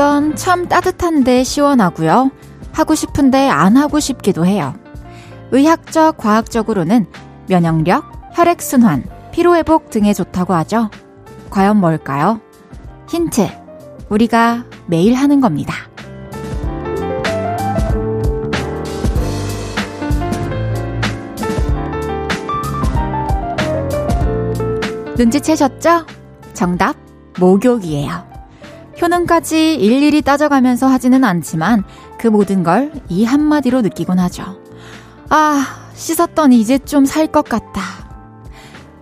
이건 참 따뜻한데 시원하고요. 하고 싶은데 안 하고 싶기도 해요. 의학적, 과학적으로는 면역력, 혈액순환, 피로회복 등에 좋다고 하죠. 과연 뭘까요? 힌트. 우리가 매일 하는 겁니다. 눈치채셨죠? 정답, 목욕이에요. 효능까지 일일이 따져가면서 하지는 않지만 그 모든 걸 이 한마디로 느끼곤 하죠. 아, 씻었더니 이제 좀 살 것 같다.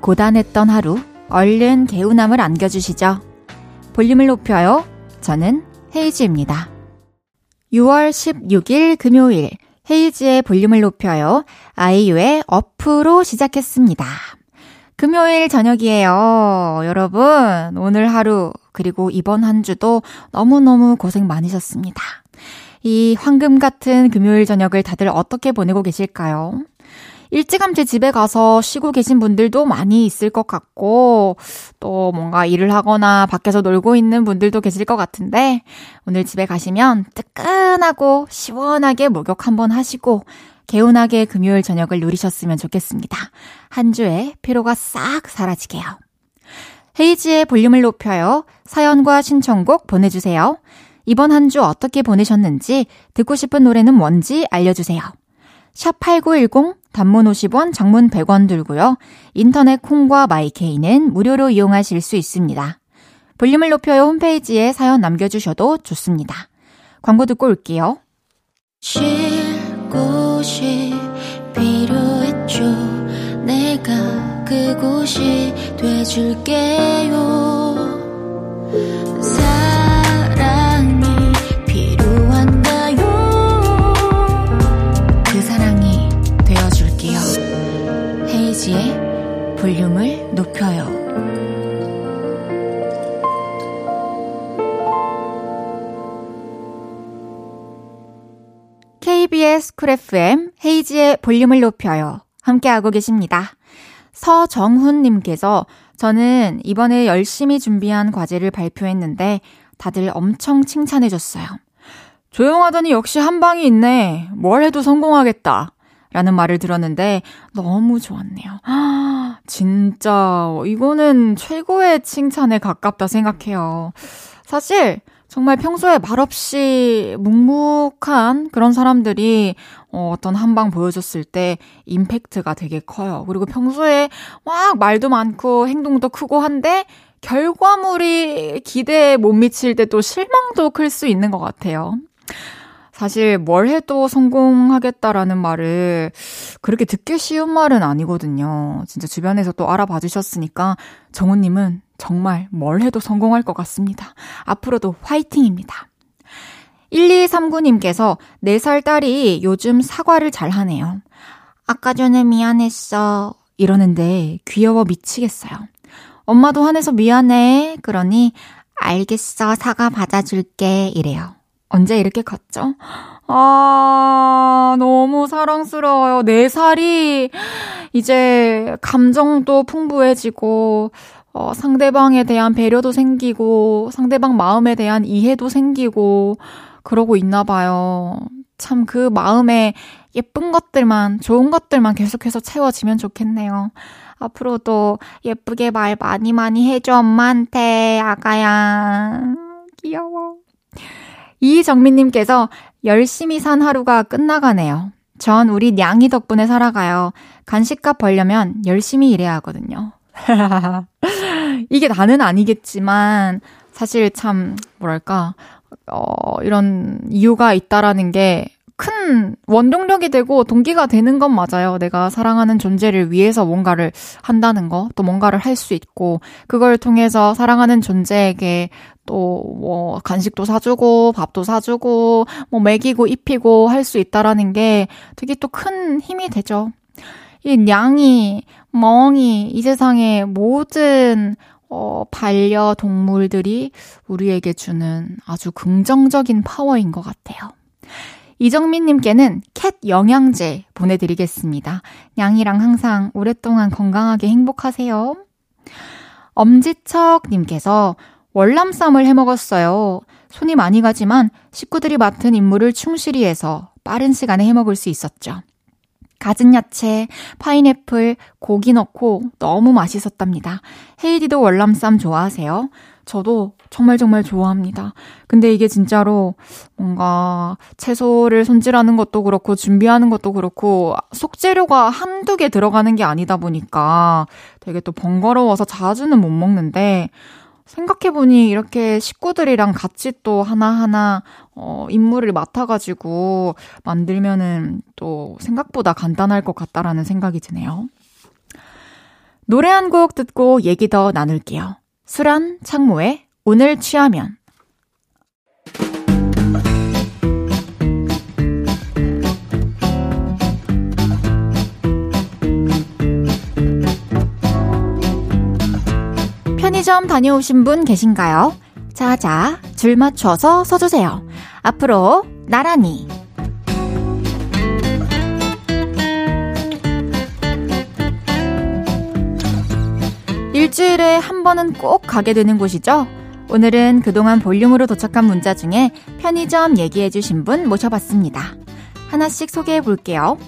고단했던 하루, 얼른 개운함을 안겨주시죠. 볼륨을 높여요. 저는 헤이즈입니다. 6월 16일 금요일, 헤이즈의 볼륨을 높여요. 아이유의 어프로 시작했습니다. 금요일 저녁이에요. 여러분, 오늘 하루, 그리고 이번 한 주도 너무너무 고생 많으셨습니다. 이 황금 같은 금요일 저녁을 다들 어떻게 보내고 계실까요? 일찌감치 집에 가서 쉬고 계신 분들도 많이 있을 것 같고, 또 뭔가 일을 하거나 밖에서 놀고 있는 분들도 계실 것 같은데, 오늘 집에 가시면 뜨끈하고 시원하게 목욕 한번 하시고, 개운하게 금요일 저녁을 누리셨으면 좋겠습니다. 한 주에 피로가 싹 사라지게요. 헤이지의 볼륨을 높여요. 사연과 신청곡 보내주세요. 이번 한 주 어떻게 보내셨는지, 듣고 싶은 노래는 뭔지 알려주세요. 샵 8910, 단문 50원, 장문 100원 들고요. 인터넷 콩과 마이케이는 무료로 이용하실 수 있습니다. 볼륨을 높여요 홈페이지에 사연 남겨주셔도 좋습니다. 광고 듣고 올게요. 쉴 곳이 필요했죠. 내가 그곳이 돼줄게요. KBS 쿨 FM 헤이지의 볼륨을 높여요. 함께하고 계십니다. 서정훈님께서 저는 이번에 열심히 준비한 과제를 발표했는데 다들 엄청 칭찬해줬어요. 조용하더니 역시 한 방이 있네. 뭘 해도 성공하겠다. 라는 말을 들었는데 너무 좋았네요. 아, 진짜 이거는 최고의 칭찬에 가깝다 생각해요. 사실 정말 평소에 말없이 묵묵한 그런 사람들이 어, 어떤 한방 보여줬을 때 임팩트가 되게 커요. 그리고 평소에 막 말도 많고 행동도 크고 한데 결과물이 기대에 못 미칠 때 또 실망도 클 수 있는 것 같아요. 사실 뭘 해도 성공하겠다라는 말을 그렇게 듣기 쉬운 말은 아니거든요. 진짜 주변에서 또 알아봐 주셨으니까 정우님은 정말 뭘 해도 성공할 것 같습니다. 앞으로도 화이팅입니다. 1239님께서 4살 딸이 요즘 사과를 잘 하네요. 아까 전에 미안했어. 이러는데 귀여워 미치겠어요. 엄마도 화내서 미안해. 그러니 알겠어. 사과 받아줄게. 이래요. 언제 이렇게 컸죠? 아, 너무 사랑스러워요. 네 살이 이제 감정도 풍부해지고, 어, 상대방에 대한 배려도 생기고, 상대방 마음에 대한 이해도 생기고, 그러고 있나 봐요. 참 그 마음에 예쁜 것들만, 좋은 것들만 계속해서 채워지면 좋겠네요. 앞으로도 예쁘게 말 많이 많이 해줘, 엄마한테, 아가야. 귀여워. 이정민님께서 열심히 산 하루가 끝나가네요. 전 우리 냥이 덕분에 살아가요. 간식값 벌려면 열심히 일해야 하거든요. 이게 나는 아니겠지만, 사실 참, 뭐랄까, 어, 이런 이유가 있다라는 게 큰 원동력이 되고 동기가 되는 건 맞아요. 내가 사랑하는 존재를 위해서 뭔가를 한다는 거, 또 뭔가를 할 수 있고, 그걸 통해서 사랑하는 존재에게 또 뭐 간식도 사주고 밥도 사주고 뭐 먹이고 입히고 할 수 있다라는 게 되게 또 큰 힘이 되죠. 이 냥이 멍이 이 세상의 모든 어 반려동물들이 우리에게 주는 아주 긍정적인 파워인 것 같아요. 이정민님께는 캣 영양제 보내드리겠습니다. 냥이랑 항상 오랫동안 건강하게 행복하세요. 엄지척님께서 월남쌈을 해 먹었어요. 손이 많이 가지만 식구들이 맡은 임무를 충실히 해서 빠른 시간에 해 먹을 수 있었죠. 가진 야채, 파인애플, 고기 넣고 너무 맛있었답니다. 헤이디도 월남쌈 좋아하세요? 저도 정말 정말 좋아합니다. 근데 이게 진짜로 뭔가 채소를 손질하는 것도 그렇고 준비하는 것도 그렇고 속재료가 한두 개 들어가는 게 아니다 보니까 되게 또 번거로워서 자주는 못 먹는데 생각해보니 이렇게 식구들이랑 같이 또 하나하나, 어, 임무를 맡아가지고 만들면은 또 생각보다 간단할 것 같다라는 생각이 드네요. 노래 한 곡 듣고 얘기 더 나눌게요. 수란 창모의 오늘 취하면. 편의점 다녀오신 분 계신가요? 자자, 줄 맞춰서 서주세요. 앞으로 나란히. 일주일에 한 번은 꼭 가게 되는 곳이죠. 오늘은 그동안 볼륨으로 도착한 문자 중에 편의점 얘기해주신 분 모셔봤습니다. 하나씩 소개해 볼게요.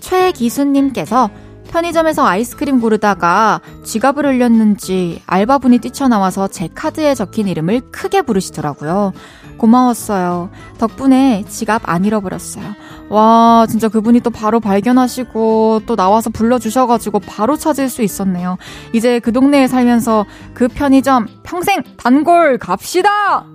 최기순님께서 편의점에서 아이스크림 고르다가 지갑을 흘렸는지 알바분이 뛰쳐나와서 제 카드에 적힌 이름을 크게 부르시더라고요. 고마웠어요. 덕분에 지갑 안 잃어버렸어요. 와, 진짜 그분이 또 바로 발견하시고 또 나와서 불러주셔가지고 바로 찾을 수 있었네요. 이제 그 동네에 살면서 그 편의점 평생 단골 갑시다!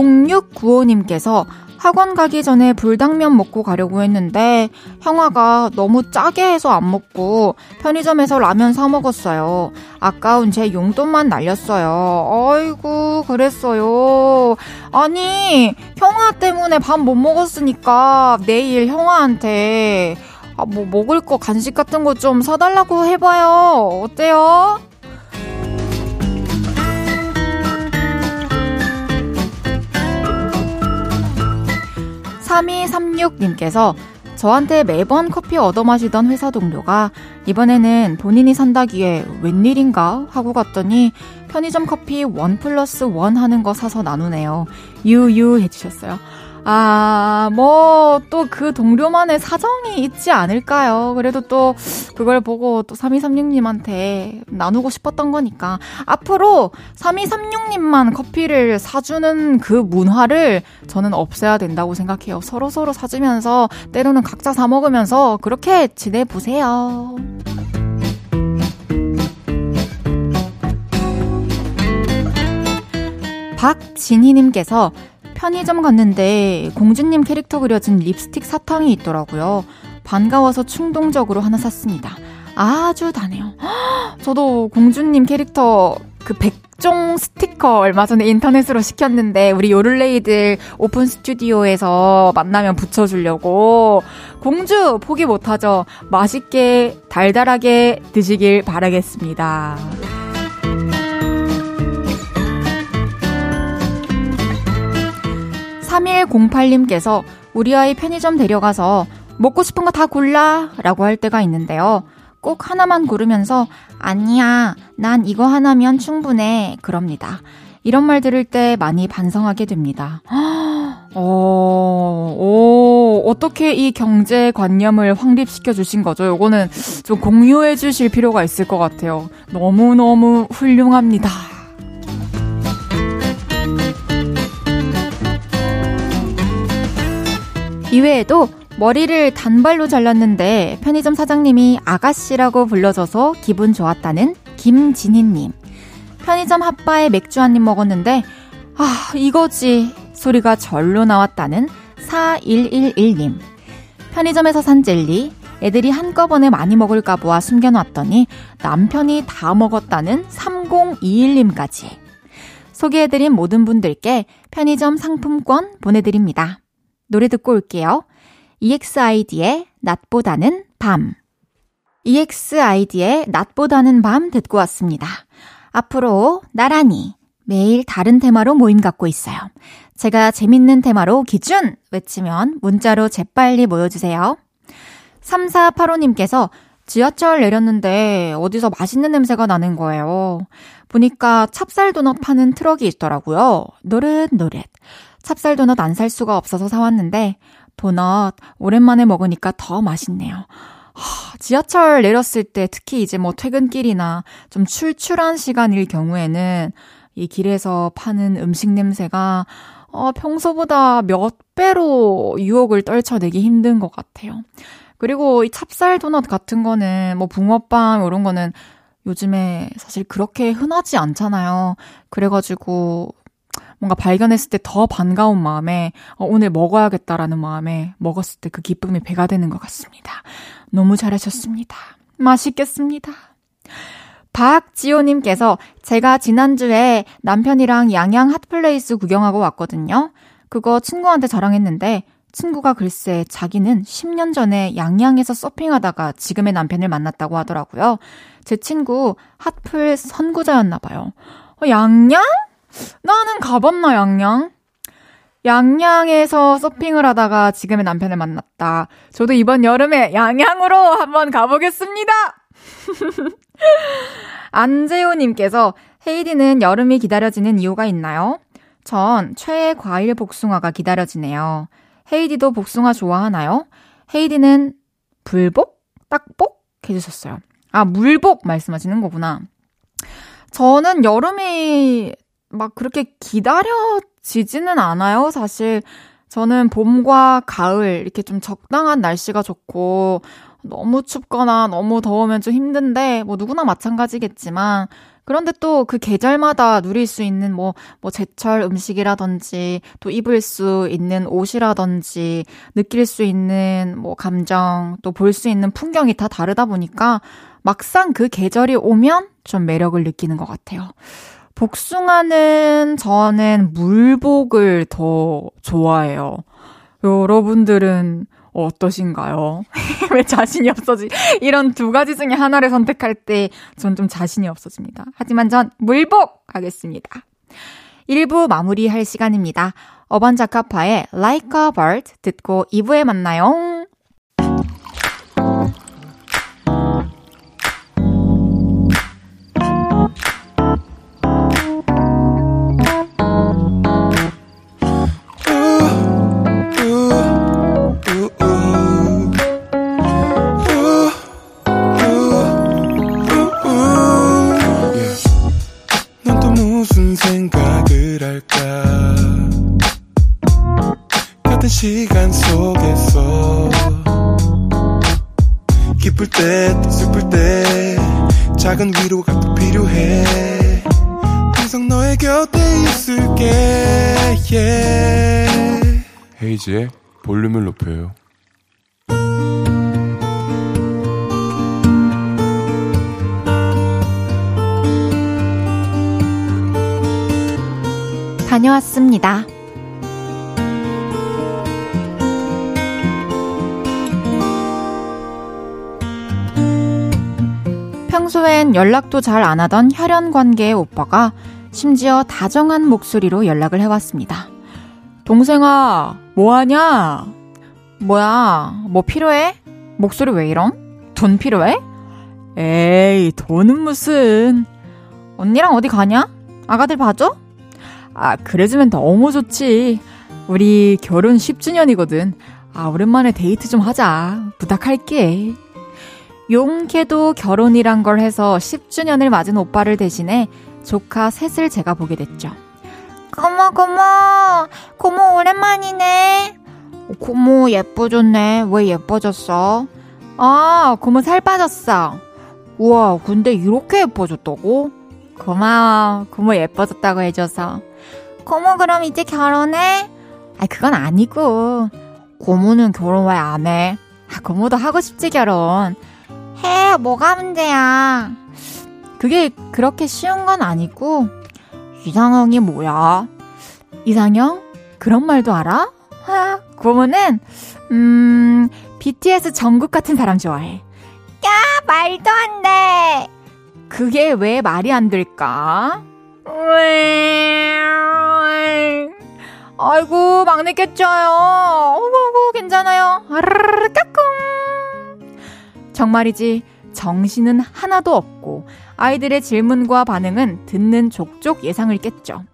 0695님께서 학원 가기 전에 불당면 먹고 가려고 했는데 형아가 너무 짜게 해서 안 먹고 편의점에서 라면 사 먹었어요. 아까운 제 용돈만 날렸어요. 아이고 그랬어요. 아니 형아 때문에 밥 못 먹었으니까 내일 형아한테 아, 뭐 먹을 거 간식 같은 거 좀 사달라고 해봐요. 어때요? 3236님께서 저한테 매번 커피 얻어 마시던 회사 동료가 이번에는 본인이 산다기에 웬일인가 하고 갔더니 편의점 커피 원 플러스 원 하는 거 사서 나누네요. 유유 해주셨어요. 아, 뭐, 또 그 동료만의 사정이 있지 않을까요? 그래도 또 그걸 보고 또 3236님한테 나누고 싶었던 거니까. 앞으로 3236님만 커피를 사주는 그 문화를 저는 없애야 된다고 생각해요. 서로서로 사주면서 때로는 각자 사먹으면서 그렇게 지내보세요. 박진희님께서 편의점 갔는데 공주님 캐릭터 그려진 립스틱 사탕이 있더라고요. 반가워서 충동적으로 하나 샀습니다. 아주 다네요. 저도 공주님 캐릭터 그 백종 스티커 얼마 전에 인터넷으로 시켰는데 우리 요를레이들 오픈 스튜디오에서 만나면 붙여주려고 공주 포기 못하죠. 맛있게 달달하게 드시길 바라겠습니다. 3108님께서 우리 아이 편의점 데려가서 먹고 싶은 거 다 골라 라고 할 때가 있는데요. 꼭 하나만 고르면서 아니야, 난 이거 하나면 충분해. 그럽니다. 이런 말 들을 때 많이 반성하게 됩니다. 어, 오, 어떻게 이 경제관념을 확립시켜 주신 거죠? 요거는 좀 공유해 주실 필요가 있을 것 같아요. 너무너무 훌륭합니다. 이외에도 머리를 단발로 잘랐는데 편의점 사장님이 아가씨라고 불러줘서 기분 좋았다는 김진희님. 편의점 핫바에 맥주 한 입 먹었는데, 아, 이거지. 소리가 절로 나왔다는 4111님. 편의점에서 산 젤리, 애들이 한꺼번에 많이 먹을까 보아 숨겨놨더니 남편이 다 먹었다는 3021님까지. 소개해드린 모든 분들께 편의점 상품권 보내드립니다. 노래 듣고 올게요. EXID의 낮보다는 밤. EXID의 낮보다는 밤 듣고 왔습니다. 앞으로 나란히 매일 다른 테마로 모임 갖고 있어요. 제가 재밌는 테마로 기준 외치면 문자로 재빨리 모여주세요. 3485님께서 지하철 내렸는데 어디서 맛있는 냄새가 나는 거예요. 보니까 찹쌀 도넛 파는 트럭이 있더라고요. 노릇노릇. 찹쌀 도넛 안 살 수가 없어서 사왔는데 도넛 오랜만에 먹으니까 더 맛있네요. 하, 지하철 내렸을 때 특히 이제 뭐 퇴근길이나 좀 출출한 시간일 경우에는 이 길에서 파는 음식 냄새가 어, 평소보다 몇 배로 유혹을 떨쳐내기 힘든 것 같아요. 그리고 이 찹쌀 도넛 같은 거는 뭐 붕어빵 이런 거는 요즘에 사실 그렇게 흔하지 않잖아요. 그래가지고 뭔가 발견했을 때 더 반가운 마음에 어, 오늘 먹어야겠다라는 마음에 먹었을 때 그 기쁨이 배가 되는 것 같습니다. 너무 잘하셨습니다. 맛있겠습니다. 박지호님께서 제가 지난주에 남편이랑 양양 핫플레이스 구경하고 왔거든요. 그거 친구한테 자랑했는데 친구가 글쎄 자기는 10년 전에 양양에서 서핑하다가 지금의 남편을 만났다고 하더라고요. 제 친구 핫플 선구자였나 봐요. 어, 양양? 나는 가봤나 양양? 양양에서 서핑을 하다가 지금의 남편을 만났다. 저도 이번 여름에 양양으로 한번 가보겠습니다. 안재호님께서 헤이디는 여름이 기다려지는 이유가 있나요? 전 최애 과일 복숭아가 기다려지네요. 헤이디도 복숭아 좋아하나요? 헤이디는 불복? 딱복? 해주셨어요. 아, 물복 말씀하시는 거구나. 저는 여름이 막 그렇게 기다려지지는 않아요, 사실. 저는 봄과 가을, 이렇게 좀 적당한 날씨가 좋고, 너무 춥거나 너무 더우면 좀 힘든데, 뭐 누구나 마찬가지겠지만, 그런데 또 그 계절마다 누릴 수 있는 뭐, 뭐 제철 음식이라든지, 또 입을 수 있는 옷이라든지, 느낄 수 있는 뭐 감정, 또 볼 수 있는 풍경이 다 다르다 보니까, 막상 그 계절이 오면 좀 매력을 느끼는 것 같아요. 복숭아는 저는 물복을 더 좋아해요. 여러분들은 어떠신가요? 왜 자신이 없어지? 이런 두 가지 중에 하나를 선택할 때 전 좀 자신이 없어집니다. 하지만 전 물복 하겠습니다. 1부 마무리할 시간입니다. 어반자카파의 Like a Bird 듣고 2부에 만나요. 헤이지의 볼륨을 높여요 다녀왔습니다. 평소엔 연락도 잘 안 하던 혈연 관계의 오빠가 심지어 다정한 목소리로 연락을 해왔습니다. 동생아, 뭐하냐? 뭐야, 뭐 필요해? 목소리 왜 이럼? 돈 필요해? 에이, 돈은 무슨. 언니랑 어디 가냐? 아가들 봐줘? 아, 그래주면 너무 좋지. 우리 결혼 10주년이거든. 아, 오랜만에 데이트 좀 하자. 부탁할게. 용케도 결혼이란 걸 해서 10주년을 맞은 오빠를 대신해 조카 셋을 제가 보게 됐죠. 고모, 고모, 고모 오랜만이네. 고모 예뻐졌네. 왜 예뻐졌어? 아, 고모 살 빠졌어. 우와, 근데 이렇게 예뻐졌다고? 고마워. 고모 예뻐졌다고 해줘서. 고모 그럼 이제 결혼해? 아, 그건 아니고. 고모는 결혼 왜 안 해? 아, 고모도 하고 싶지 결혼. 해, 뭐가 문제야. 그게 그렇게 쉬운 건 아니고, 이상형이 뭐야? 이상형? 그런 말도 알아? 하, 고모는, 음, BTS 정국 같은 사람 좋아해. 야, 말도 안 돼! 그게 왜 말이 안 될까? 아이고, 막내 깼죠요. 오고, 괜찮아요. 아르르, 까꿍. 정말이지 정신은 하나도 없고 아이들의 질문과 반응은 듣는 족족 예상을 깼죠.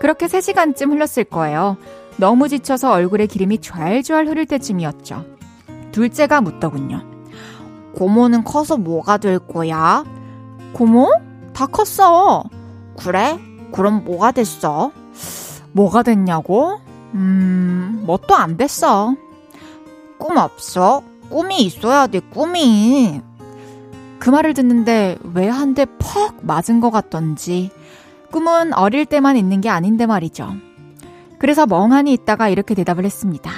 그렇게 3시간쯤 흘렀을 거예요. 너무 지쳐서 얼굴에 기름이 좔좔 흐를 때쯤이었죠. 둘째가 묻더군요. 고모는 커서 뭐가 될 거야? 고모? 다 컸어. 그래? 그럼 뭐가 됐어? 뭐가 됐냐고? 음, 뭣도 안 됐어. 꿈 없어? 꿈이 있어야 돼, 꿈이. 그 말을 듣는데 왜 한 대 퍽 맞은 것 같던지 꿈은 어릴 때만 있는 게 아닌데 말이죠. 그래서 멍하니 있다가 이렇게 대답을 했습니다.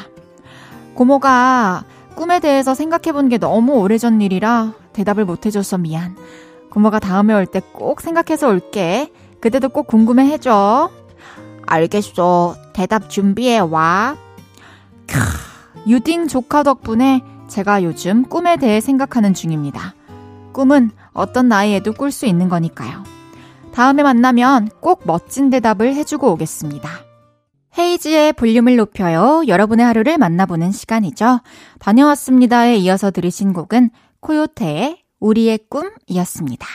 고모가 꿈에 대해서 생각해 본 게 너무 오래전 일이라 대답을 못 해줘서 미안. 고모가 다음에 올 때 꼭 생각해서 올게. 그때도 꼭 궁금해 해줘. 알겠어. 대답 준비해 와. 크, 유딩 조카 덕분에 제가 요즘 꿈에 대해 생각하는 중입니다. 꿈은 어떤 나이에도 꿀 수 있는 거니까요. 다음에 만나면 꼭 멋진 대답을 해주고 오겠습니다. 헤이지의 볼륨을 높여요. 여러분의 하루를 만나보는 시간이죠. 다녀왔습니다에 이어서 들으신 곡은 코요테의 우리의 꿈이었습니다.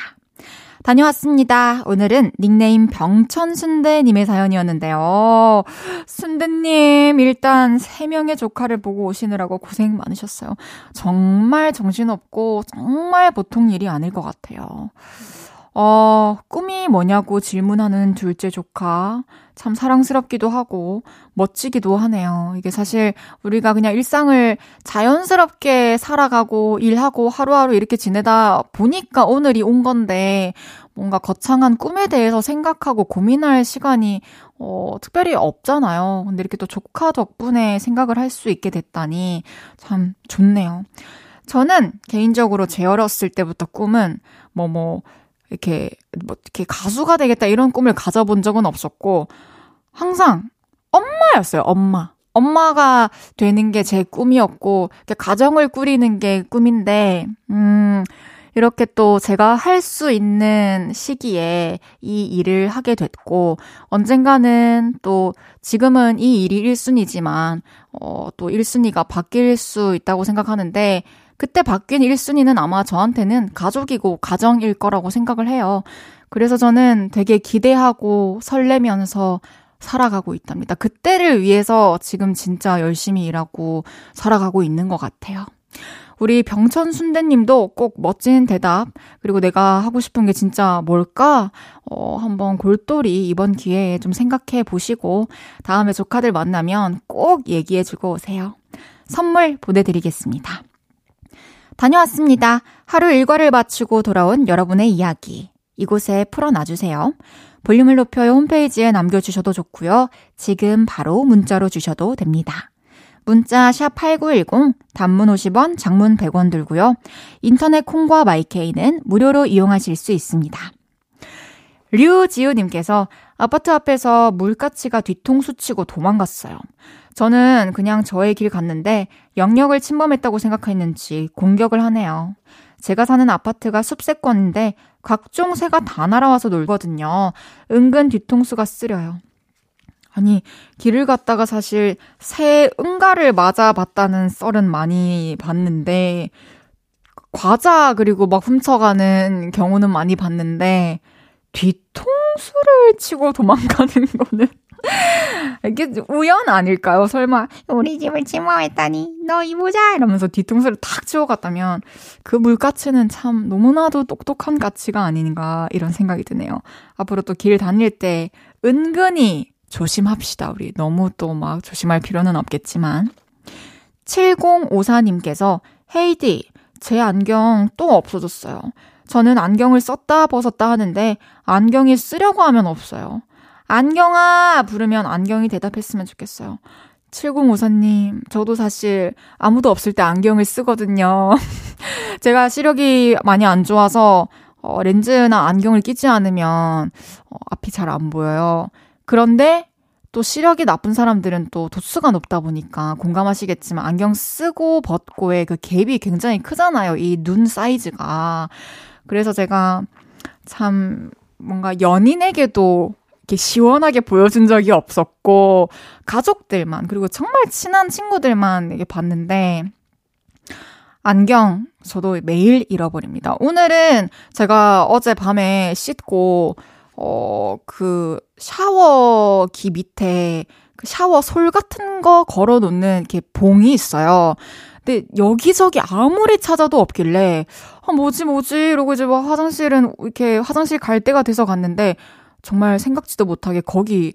다녀왔습니다. 오늘은 닉네임 병천순대님의 사연이었는데요. 순대님, 일단 3명의 조카를 보고 오시느라고 고생 많으셨어요. 정말 정신없고 정말 보통 일이 아닐 것 같아요. 어, 꿈이 뭐냐고 질문하는 둘째 조카. 참 사랑스럽기도 하고 멋지기도 하네요. 이게 사실 우리가 그냥 일상을 자연스럽게 살아가고 일하고 하루하루 이렇게 지내다 보니까 오늘이 온 건데 뭔가 거창한 꿈에 대해서 생각하고 고민할 시간이 어, 특별히 없잖아요. 근데 이렇게 또 조카 덕분에 생각을 할 수 있게 됐다니 참 좋네요. 저는 개인적으로 제 어렸을 때부터 꿈은 뭐, 뭐, 이렇게, 뭐, 이렇게 가수가 되겠다 이런 꿈을 가져본 적은 없었고, 항상 엄마였어요, 엄마. 엄마가 되는 게 제 꿈이었고, 가정을 꾸리는 게 꿈인데, 음, 이렇게 또 제가 할 수 있는 시기에 이 일을 하게 됐고, 언젠가는 또 지금은 이 일이 1순위지만, 어, 또 1순위가 바뀔 수 있다고 생각하는데, 그때 바뀐 1순위는 아마 저한테는 가족이고 가정일 거라고 생각을 해요. 그래서 저는 되게 기대하고 설레면서 살아가고 있답니다. 그때를 위해서 지금 진짜 열심히 일하고 살아가고 있는 것 같아요. 우리 병천 순대님도 꼭 멋진 대답, 그리고 내가 하고 싶은 게 진짜 뭘까? 어, 한번 골똘히 이번 기회에 좀 생각해 보시고, 다음에 조카들 만나면 꼭 얘기해 주고 오세요. 선물 보내드리겠습니다. 다녀왔습니다. 하루 일과를 마치고 돌아온 여러분의 이야기. 이곳에 풀어놔주세요. 볼륨을 높여요 홈페이지에 남겨주셔도 좋고요. 지금 바로 문자로 주셔도 됩니다. 문자 샵 8910, 단문 50원, 장문 100원 들고요. 인터넷 콩과 마이케이는 무료로 이용하실 수 있습니다. 류지우님께서 아파트 앞에서 물가치가 뒤통수 치고 도망갔어요. 저는 그냥 저의 길 갔는데 영역을 침범했다고 생각했는지 공격을 하네요. 제가 사는 아파트가 숲세권인데 각종 새가 다 날아와서 놀거든요. 은근 뒤통수가 쓰려요. 아니, 길을 갔다가 사실 새 응가를 맞아봤다는 썰은 많이 봤는데, 과자 그리고 막 훔쳐가는 경우는 많이 봤는데, 뒤통수를 치고 도망가는 거는 이게 우연 아닐까요? 설마 우리 집을 침범했다니 너 이보자 이러면서 뒤통수를 탁 치고 갔다면 그 물가치는 참 너무나도 똑똑한 가치가 아닌가 이런 생각이 드네요. 앞으로 또 길 다닐 때 은근히 조심합시다. 우리 너무 또 막 조심할 필요는 없겠지만 7054님께서 헤이디 제 안경 또 없어졌어요. 저는 안경을 썼다 벗었다 하는데 안경이 쓰려고 하면 없어요. 안경아! 부르면 안경이 대답했으면 좋겠어요. 7054님, 저도 사실 아무도 없을 때 안경을 쓰거든요. 제가 시력이 많이 안 좋아서 어, 렌즈나 안경을 끼지 않으면 어, 앞이 잘 안 보여요. 그런데 또 시력이 나쁜 사람들은 또 도수가 높다 보니까 공감하시겠지만 안경 쓰고 벗고의 그 갭이 굉장히 크잖아요. 이 눈 사이즈가. 그래서 제가 참 뭔가 연인에게도 이렇게 시원하게 보여준 적이 없었고, 가족들만, 그리고 정말 친한 친구들만 이게 봤는데, 안경 저도 매일 잃어버립니다. 오늘은 제가 어제 밤에 씻고 어, 그 샤워기 밑에 그 샤워 솔 같은 거 걸어 놓는 이렇게 봉이 있어요. 근데 여기저기 아무리 찾아도 없길래 아 뭐지 뭐지 이러고 이제 뭐 화장실은 이렇게 화장실 갈 때가 돼서 갔는데 정말 생각지도 못하게 거기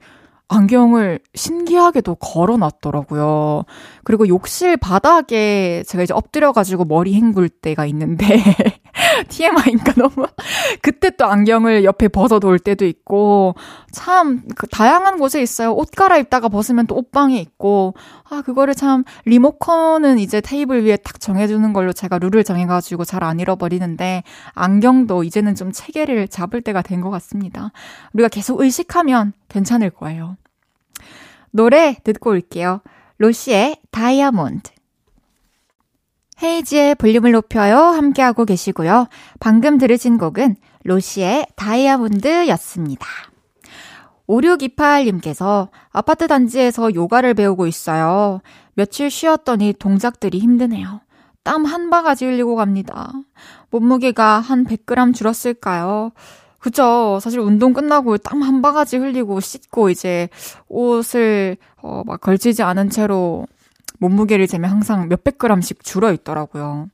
안경을 신기하게도 걸어 놨더라고요. 그리고 욕실 바닥에 제가 이제 엎드려가지고 머리 헹굴 때가 있는데, TMI인가 너무? 그때 또 안경을 옆에 벗어 놓을 때도 있고, 참, 그 다양한 곳에 있어요. 옷 갈아입다가 벗으면 또 옷방에 있고, 아, 그거를 참, 리모컨은 이제 테이블 위에 탁 정해주는 걸로 제가 룰을 정해가지고 잘 안 잃어버리는데, 안경도 이제는 좀 체계를 잡을 때가 된 것 같습니다. 우리가 계속 의식하면 괜찮을 거예요. 노래 듣고 올게요. 로시의 다이아몬드. 헤이지의 볼륨을 높여요. 함께하고 계시고요. 방금 들으신 곡은 로시의 다이아몬드였습니다. 5628님께서 아파트 단지에서 요가를 배우고 있어요. 며칠 쉬었더니 동작들이 힘드네요. 땀 한 바가지 흘리고 갑니다. 몸무게가 한 100g 줄었을까요? 그죠. 사실 운동 끝나고 땀 한 바가지 흘리고 씻고 이제 옷을 어, 막 걸치지 않은 채로 몸무게를 재면 항상 몇백 그램씩 줄어 있더라고요.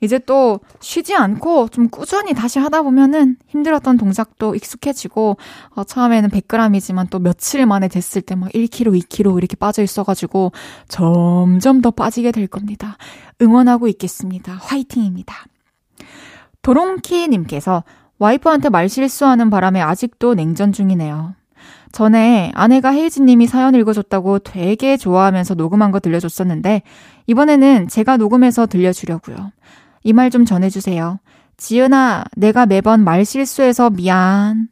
이제 또 쉬지 않고 좀 꾸준히 다시 하다 보면은 힘들었던 동작도 익숙해지고 어, 처음에는 100g이지만 또 며칠 만에 됐을 때 막 1kg, 2kg 이렇게 빠져 있어가지고 점점 더 빠지게 될 겁니다. 응원하고 있겠습니다. 화이팅입니다. 도롱키님께서 와이프한테 말 실수하는 바람에 아직도 냉전 중이네요. 전에 아내가 헤이즈님이 사연 읽어줬다고 되게 좋아하면서 녹음한 거 들려줬었는데, 이번에는 제가 녹음해서 들려주려고요. 이 말 좀 전해주세요. 지은아, 내가 매번 말 실수해서 미안.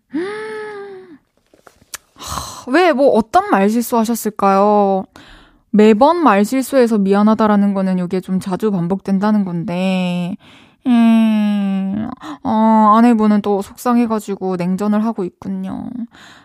왜, 뭐, 어떤 말 실수 하셨을까요? 매번 말 실수해서 미안하다라는 거는 이게 좀 자주 반복된다는 건데, 음, 어, 아내분은 또 속상해가지고 냉전을 하고 있군요.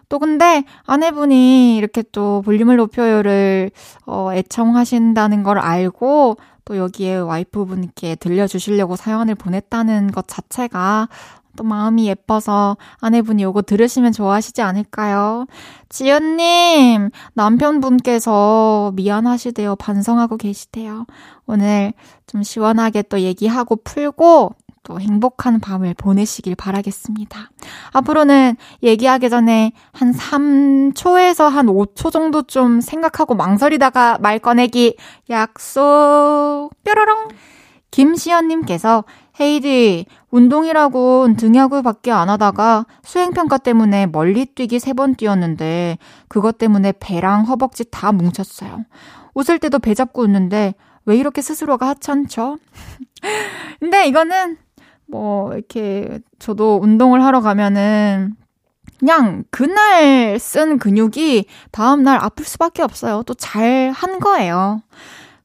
또 근데 아내분이 이렇게 또 볼륨을 높여요를, 어, 애청하신다는 걸 알고 또 여기에 와이프분께 들려주시려고 사연을 보냈다는 것 자체가 또 마음이 예뻐서 아내분이 요거 들으시면 좋아하시지 않을까요? 지연님, 남편분께서 미안하시대요. 반성하고 계시대요. 오늘 좀 시원하게 또 얘기하고 풀고 또 행복한 밤을 보내시길 바라겠습니다. 앞으로는 얘기하기 전에 한 3초에서 한 5초 정도 좀 생각하고 망설이다가 말 꺼내기 약속 뾰로롱 김시연님께서 헤이디 운동이라고 등야구밖에 안 하다가 수행평가 때문에 멀리 뛰기 3번 뛰었는데 그것 때문에 배랑 허벅지 다 뭉쳤어요. 웃을 때도 배 잡고 웃는데 왜 이렇게 스스로가 하찮죠? 근데 이거는 뭐 이렇게 저도 운동을 하러 가면은 그냥 그날 쓴 근육이 다음날 아플 수밖에 없어요. 또 잘 한 거예요.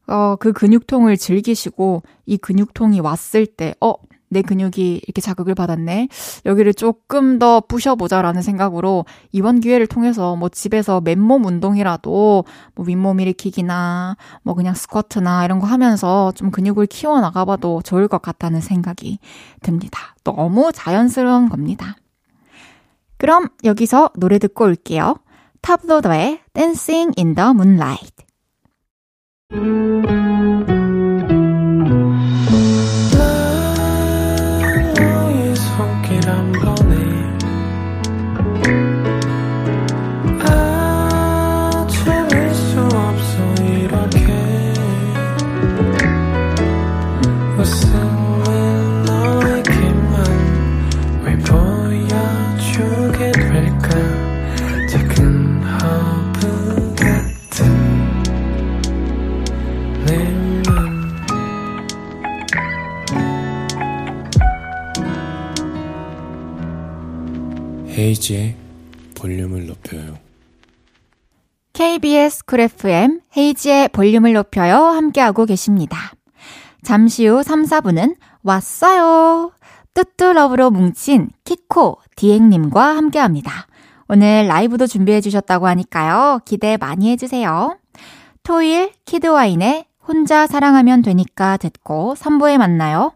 어, 그 근육통을 즐기시고 이 근육통이 왔을 때, 어, 내 근육이 이렇게 자극을 받았네. 여기를 조금 더 부셔보자라는 생각으로 이번 기회를 통해서 뭐 집에서 맨몸 운동이라도 뭐 윗몸 일으키기나 뭐 그냥 스쿼트나 이런 거 하면서 좀 근육을 키워나가봐도 좋을 것 같다는 생각이 듭니다. 너무 자연스러운 겁니다. 그럼 여기서 노래 듣고 올게요. 탑로더의 Dancing in the Moonlight. 헤이즈의 볼륨을 높여요. KBS 쿨 FM 헤이즈의 볼륨을 높여요. 함께하고 계십니다. 잠시 후 3, 4부는 왔어요. 뚜뚜 Love로 뭉친 키코 디핵님과 함께합니다. 오늘 라이브도 준비해 주셨다고 하니까요. 기대 많이 해주세요. 토일 키드와인의 혼자 사랑하면 되니까 듣고 3부에 만나요.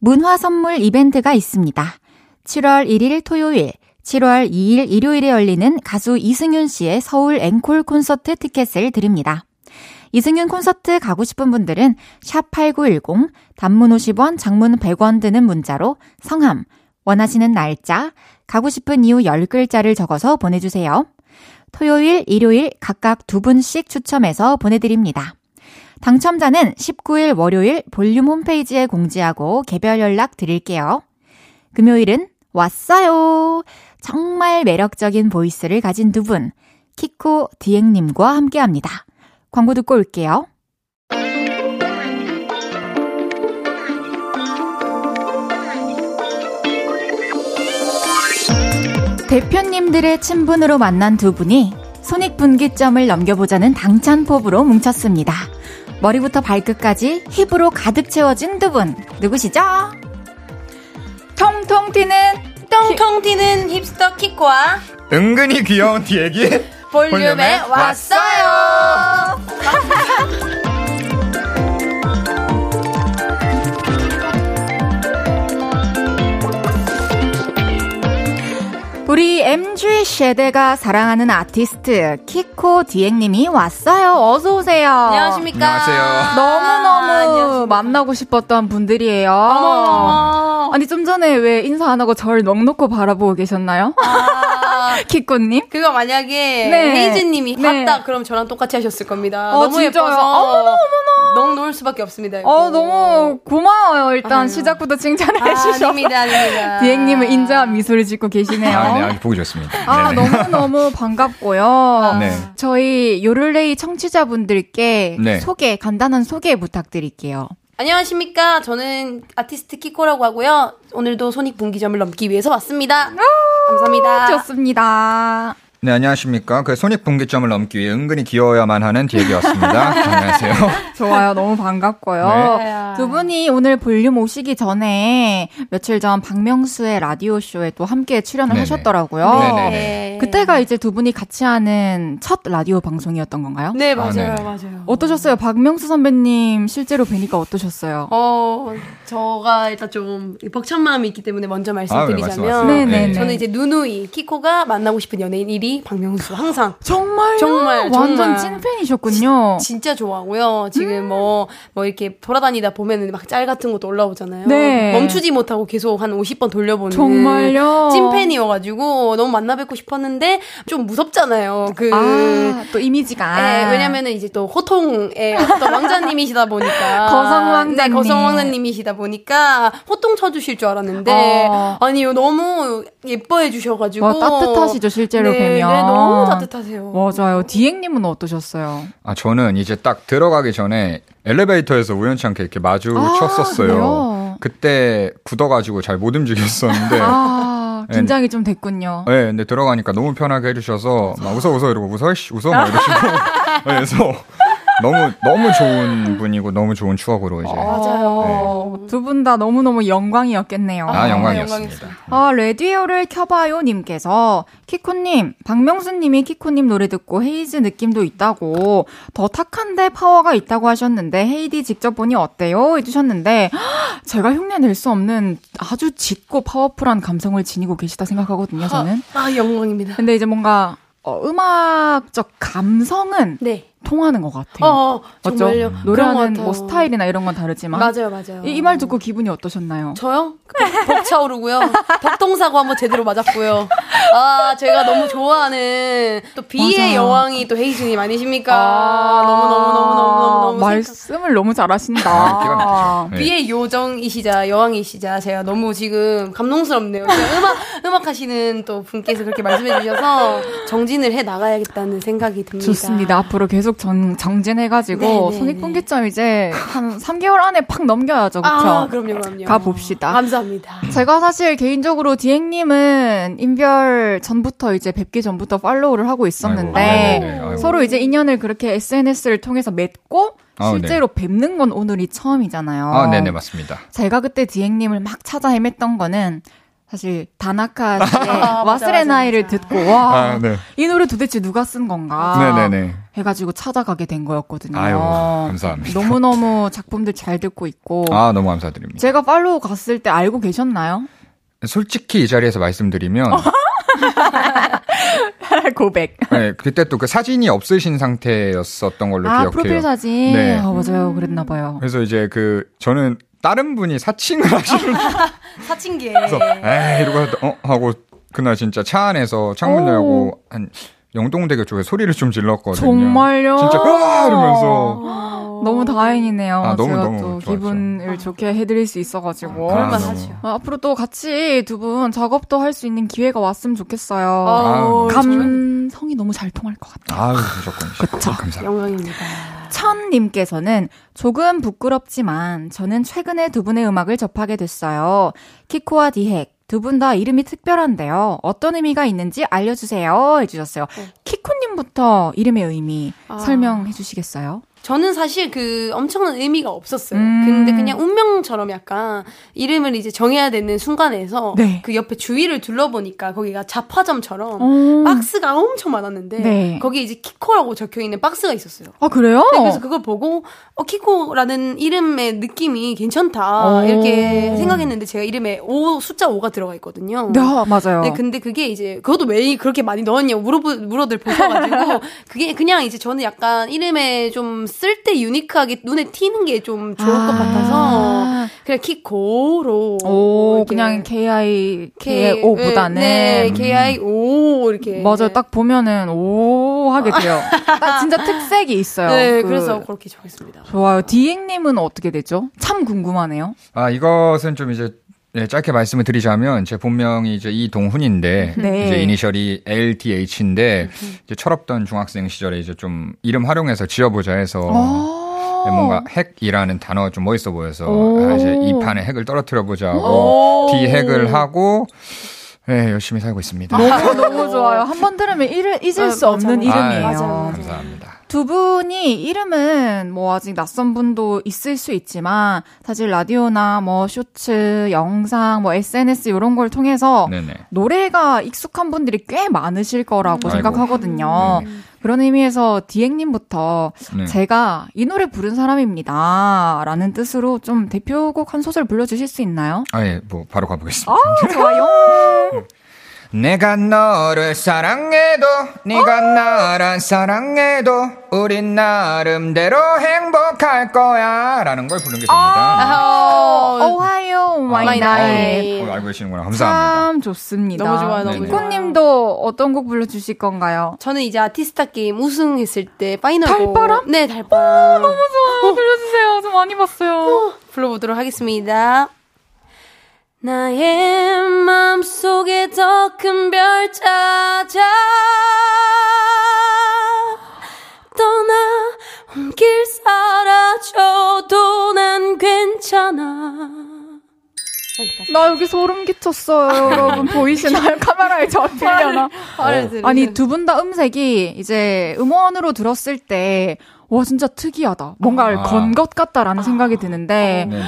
문화 선물 이벤트가 있습니다 7월 1일 토요일 7월 2일 일요일에 열리는 가수 이승윤 씨의 서울 앵콜 콘서트 티켓을 드립니다. 이승윤 콘서트 가고 싶은 분들은 샵8910 단문 50원, 장문 100원 드는 문자로 성함, 원하시는 날짜, 가고 싶은 이유 10글자를 적어서 보내주세요. 토요일, 일요일 각각 두 분씩 추첨해서 보내드립니다. 당첨자는 19일 월요일 볼륨 홈페이지에 공지하고 개별 연락 드릴게요. 금요일은 왔어요. 정말 매력적인 보이스를 가진 두 분, 키코 디앵님과 함께 합니다. 광고 듣고 올게요. 대표님들의 친분으로 만난 두 분이 손익분기점을 넘겨보자는 당찬법으로 뭉쳤습니다. 머리부터 발끝까지 힙으로 가득 채워진 두 분, 누구시죠? 통통 튀는 통통 튀는 힙스터 키코와 은근히 귀여운 디에기 볼륨에 왔어요. 우리 MG 세대가 사랑하는 아티스트 키코 디앵님이 왔어요. 어서 오세요. 안녕하십니까. 안녕하세요. 너무너무 아, 만나고 싶었던 분들이에요. 어머. 아니 좀 전에 왜 인사 안 하고 저를 넋 놓고 바라보고 계셨나요? 아, 키코님? 그거 만약에 네. 헤이즈님이 네. 봤다 그럼 저랑 똑같이 하셨을 겁니다. 어, 너무 진짜요? 예뻐서 어머나, 어머나. 너무 놓을 수밖에 없습니다. 이거. 어 너무 고마워요. 일단 아유. 시작부터 칭찬해 아, 주셔서. 아닙니다, 아닙니다. 디앵님은 인자한 미소를 짓고 계시네요. 아, 네, 아주 보기 좋습니다. 아, 네네. 너무 너무 반갑고요. 네. 저희 요를레이 청취자분들께 네. 소개, 간단한 소개 부탁드릴게요. 안녕하십니까. 저는 아티스트 키코라고 하고요. 오늘도 손익분기점을 넘기 위해서 왔습니다. 감사합니다. 좋습니다. 네, 안녕하십니까. 그 손익분기점을 넘기 위해 은근히 귀여워야만 하는 디에기였습니다. 안녕하세요. 좋아요. 너무 반갑고요. 네. 두 분이 오늘 볼륨 오시기 전에 며칠 전 박명수의 라디오쇼에 또 함께 출연을 네네. 하셨더라고요. 네네. 네. 그때가 이제 두 분이 같이 하는 첫 라디오 방송이었던 건가요? 네, 아, 맞아요, 네네. 맞아요. 어떠셨어요? 박명수 선배님 실제로 뵈니까 어떠셨어요? 어, 저가 일단 좀 벅찬 마음이 있기 때문에 먼저 말씀드리자면 말씀하세요. 네네네. 네. 저는 이제 누누이 키코가 만나고 싶은 연예인 1위 박명수 항상 정말요? 정말, 완전 정말. 찐팬이셨군요. 진짜 좋아하고요. 지금 뭐, 뭐 이렇게 돌아다니다 보면은 막 짤 같은 것도 올라오잖아요. 네. 멈추지 못하고 계속 한 50번 돌려보는. 정말요? 찐팬이어가지고 너무 만나 뵙고 싶었는데 좀 무섭잖아요. 그. 아, 또 이미지가. 네, 왜냐면은 이제 또 호통의 어떤 왕자님이시다 보니까 거성 왕자님. 네, 거성 왕자님이시다 보니까 호통 쳐주실 줄 알았는데 어. 아니요 너무 예뻐해 주셔가지고 와, 따뜻하시죠, 실제로 네, 뵈면. 네, 너무 따뜻하세요. 맞아요. 디앵님은 어떠셨어요? 아, 저는 이제 딱 들어가기 전에 엘리베이터에서 우연치 않게 이렇게 마주쳤었어요. 그래요? 그때 굳어가지고 잘 못 움직였었는데. 아, 긴장이 좀 됐군요. 네, 근데 들어가니까 너무 편하게 해주셔서 막 웃어 웃어 이러고 웃어 씨 웃어 막 이러시고 그래서 너무 너무 좋은 분이고 너무 좋은 추억으로 이제 맞아요. 두분 다 너무 너무 영광이었겠네요. 아, 영광이었습니다. 아, 레디오를 켜봐요 님께서 키코님, 박명수님이 키코님 노래 듣고 헤이즈 느낌도 있다고 더 탁한데 파워가 있다고 하셨는데 헤이디 직접 보니 어때요? 해주셨는데 헉, 제가 흉내 낼 수 없는 아주 짙고 파워풀한 감성을 지니고 계시다 생각하거든요, 저는. 아 영광입니다. 근데 이제 뭔가 어, 음악적 감성은 네. 통하는 것 같아요. 어, 맞죠? 정말요. 노래하는 뭐 스타일이나 이런 건 다르지만 맞아요, 맞아요. 이 말 듣고 기분이 어떠셨나요? 저요? 벅차오르고요. 덕동사고 한번 제대로 맞았고요. 아, 제가 너무 좋아하는 또 비의. 여왕이 또 헤이즈님 아니십니까? 너무 너무 너무 너무 너무 너무 말씀을 너무 잘하신다. 아. 네. 비의 요정이시자 여왕이시자 제가 너무 지금 감동스럽네요. 음악 음악 하시는 또 분께서 그렇게 말씀해 주셔서 정진을 해 나가야겠다는 생각이 듭니다. 좋습니다. 앞으로 계속 정, 정진해가지고 네, 네, 손익분기점 이제 한 3개월 안에 팍 넘겨야죠. 그쵸? 아, 그럼요, 그럼요. 가 봅시다. 감사합니다. 제가 사실 개인적으로 디행님은 인별 전부터 이제 뵙기 전부터 팔로우를 하고 있었는데 아이고, 네네네. 아이고. 서로 이제 인연을 그렇게 SNS를 통해서 맺고 아, 실제로 뵙는 건 오늘이 처음이잖아요. 아, 네네, 맞습니다. 제가 그때 디행님을 막 찾아 헤맸던 거는 사실 다나카 씨의 맞아, 와스레 맞아, 나이를 맞아. 듣고 와. 아, 네. 이 노래 도대체 누가 쓴 건가? 네네네. 해가지고 찾아가게 된 거였거든요. 아유, 감사합니다. 너무 너무 작품들 잘 듣고 있고. 아, 너무 감사드립니다. 제가 팔로우 갔을 때 알고 계셨나요? 솔직히 이 자리에서 말씀드리면, 고백. 네, 그때 또 그 사진이 없으신 상태였었던 걸로 아, 기억해요. 프로필 사진. 네. 아, 맞아요. 그랬나 봐요. 그래서 이제 그, 저는 다른 분이 사칭을 하시는 사칭계. 그래서 에이 이러고 하다- 어 하고 그날 진짜 차 안에서 창문 오. 열고 한 영동대교 쪽에 소리를 좀 질렀거든요. 정말요? 진짜 으아 이러면서 너무 다행이네요. 아, 너무, 제가 너무 또 좋았죠. 기분을 좋게 해드릴 수 있어가지고. 아, 그럴만 너무. 하죠. 아, 앞으로 또 같이 두 분 작업도 할 수 있는 기회가 왔으면 좋겠어요. 어, 감성이 너무 잘 통할 것 같아요. 아유 무조건 그쵸. 감사합니다. 영광입니다. 천님께서는 조금 부끄럽지만 저는 최근에 두 분의 음악을 접하게 됐어요. 키코와 디헥. 두 분 다 이름이 특별한데요. 어떤 의미가 있는지 알려주세요. 해주셨어요. 키코님부터 이름의 의미 아. 설명해 주시겠어요? 저는 사실 그 엄청난 의미가 없었어요. 음. 근데 그냥 운명처럼 약간 이름을 이제 정해야 되는 순간에서 네. 그 옆에 주위를 둘러보니까 거기가 잡화점처럼 어. 박스가 엄청 많았는데 네. 거기에 이제 키코라고 적혀 있는 박스가 있었어요. 아, 그래요? 네, 그래서 그걸 보고 어 키코라는 이름의 느낌이 괜찮다 오. 이렇게 생각했는데 제가 이름에 5 숫자 5가 들어가 있거든요. 네, 맞아요. 네, 근데 그게 이제 그것도 왜 그렇게 많이 넣었냐고 물어 물어들 보셔가지고 그게 그냥 이제 저는 약간 이름에 좀쓸 때 유니크하게 눈에 튀는 게 좀 좋을 것 아. 같아서 그냥 키코로 오, 이렇게 그냥 KI, K- KO보다는. 네, KI O 이렇게 맞아요. 딱 보면은, 오, 하게 돼요. 딱 진짜 특색이 있어요. 네, 그- 그래서 그렇게 정했습니다. 좋아요. 디행님은 어떻게 되죠? 참 궁금하네요. 아 이것은 좀 이제 네, 짧게 말씀을 드리자면 제 본명이 이제 이동훈인데 네. 이제 이니셜이 LTH인데 이제 철없던 중학생 시절에 이제 좀 이름 활용해서 지어보자 해서 아. 네, 뭔가 핵이라는 단어가 좀 멋있어 보여서 오. 아, 이제 이 판에 핵을 떨어뜨려 보자 하고 디핵을 하고 네, 열심히 살고 있습니다. 너무 너무 좋아요. 한 번 들으면 잊을, 잊을 아, 수 맞아, 없는 맞아. 이름이에요. 맞아, 맞아. 감사합니다. 두 분이 이름은 뭐 아직 낯선 분도 있을 수 있지만 사실 라디오나 뭐 쇼츠, 영상, 뭐 SNS 이런 걸 통해서 네네. 노래가 익숙한 분들이 꽤 많으실 거라고 아이고. 생각하거든요. 네네. 그런 의미에서 디행님부터 네. 제가 이 노래 부른 사람입니다. 라는 뜻으로 좀 대표곡 한 소절 불러주실 수 있나요? 아, 예, 뭐, 바로 가보겠습니다. 아, 좋아요. 내가 너를 사랑해도, 네가 나를 사랑해도, 우린 나름대로 행복할 거야. 라는 걸 부르게 됩니다. 아, Ohayo, my my night. 어, 알고 계시는구나. 감사합니다. 참 좋습니다. 너무 좋아요, 너무 네네. 좋아요. 키코님도 어떤 곡 불러 주실 건가요? 저는 이제 아티스탁 게임 우승했을 때 final 달바람? 곡- 네, 달바람. 너무 좋아요. 불러주세요. 저 많이 봤어요. 불러 보도록 하겠습니다. 나의 마음속에 더 큰 별 찾아 떠나 홈길 사라져도 난 괜찮아. 나 여기 소름 끼쳤어요, 여러분. 보이시나요? 카메라에 잡히려나? 들으면. 아니, 두 분 다 음색이 이제 음원으로 들었을 때, 와, 진짜 특이하다. 뭔가를 아. 건것 같다라는 생각이 드는데, 네네.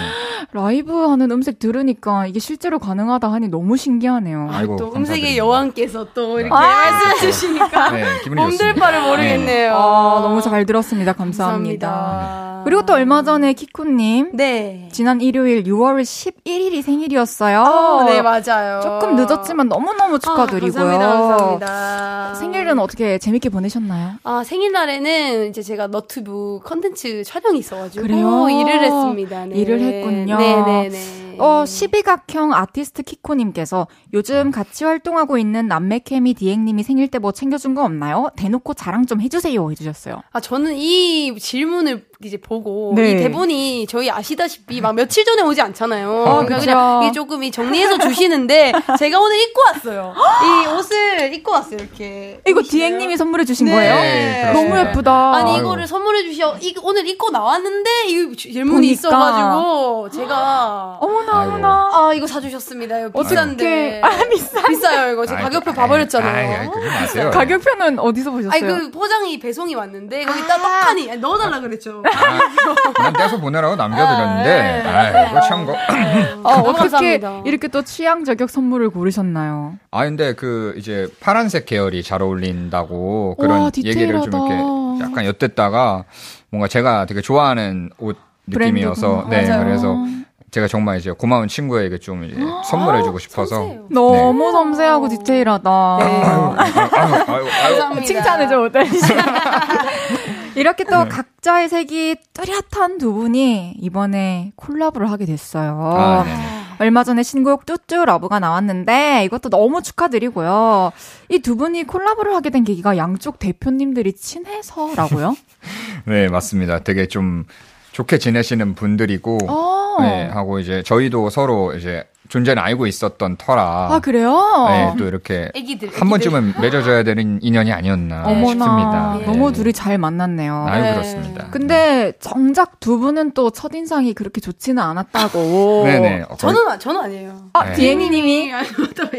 라이브 하는 음색 들으니까 이게 실제로 가능하다 하니 너무 신기하네요. 아이고, 또 음색의. 여왕께서 또 이렇게 아. 말씀해 주시니까 네, 좋습니다. 바를 모르겠네요. 아, 너무 잘 들었습니다. 감사합니다. 감사합니다. 그리고 또 얼마 전에 키코님 네. 지난 일요일 6월 11일이 생일이었어요. 어, 네, 맞아요. 조금 늦었지만 너무 너무 축하드리고요. 아, 감사합니다. 감사합니다. 생일은 어떻게 재밌게 보내셨나요? 아, 생일날에는 이제 제가 너튜브 컨텐츠 촬영이 있어가지고 그래요? 일을 했습니다. 네. 일을 했군요. 네네네. 어, 12각형 아티스트 키코님께서 요즘 같이 활동하고 있는 남매케미 디앵님이 생일 때 뭐 챙겨준 거 없나요? 대놓고 자랑 좀 해주세요 해주셨어요. 아, 저는 이 질문을 이제 보고 네. 이 대본이 저희 아시다시피 막 며칠 전에 오지 않잖아요. 아, 그러니까. 그냥 이게 조금 이 정리해서 주시는데 제가 오늘 입고 왔어요. 이 옷을 입고 왔어요. 이렇게. 이거? 디앵님이 선물해 주신 네. 거예요? 네, 너무. 예쁘다. 아니. 이거를 선물해 주셔 이 오늘 입고 나왔는데 이 질문이 보니까. 있어가지고 제가 어머나. 어머나. 아 이거 사주셨습니다. 이거 비싼데 아 비싸. 비싸요 이거 제가 가격표 봐버렸잖아요. 아이, 아이. 가격표는 어디서 보셨어요? 아니 그 포장이 배송이 왔는데 거기 딱 떡하니 아니, 넣어달라 그랬죠. 그냥 떼서 보내라고 남겨드렸는데, 아, 네. 아이고, 참 거. 어, 어떻게. 이렇게 또 취향 저격 선물을 고르셨나요? 아, 근데 그, 이제, 파란색 계열이 잘 어울린다고 그런 와, 얘기를 좀. 이렇게 약간 엿듣다가 뭔가 제가 되게 좋아하는 옷 느낌이어서, 브랜드구나. 네, 맞아요. 그래서 제가 정말 이제 고마운 친구에게 좀 이제 선물해주고 싶어서. 섬세해요. 너무 섬세하고 디테일하다. 네. 아유, 아유, 아유. 칭찬해줘, 오늘. 이렇게 또 네. 각자의 색이 뚜렷한 두 분이 이번에 콜라보를 하게 됐어요. 아, 네. 얼마 전에 신곡 뚜뚜 Love가 나왔는데 이것도 너무 축하드리고요. 이 두 분이 콜라보를 하게 된 계기가 양쪽 대표님들이 친해서라고요? 네, 맞습니다. 되게 좀 좋게 지내시는 분들이고, 어. 네, 하고 이제 저희도 서로 이제 존재는 알고 있었던 터라. 아, 그래요? 네, 또 이렇게 애기들, 한 애기들. 번쯤은 맺어줘야 되는 인연이 아니었나 어머나. 싶습니다. 네. 너무 둘이 잘 만났네요. 아유, 네. 그렇습니다. 근데 정작 두 분은 또 첫인상이 그렇게 좋지는 않았다고. 네네. 어, 저는 아- 저는 아니에요. 아, 네. 디에니님이 아니,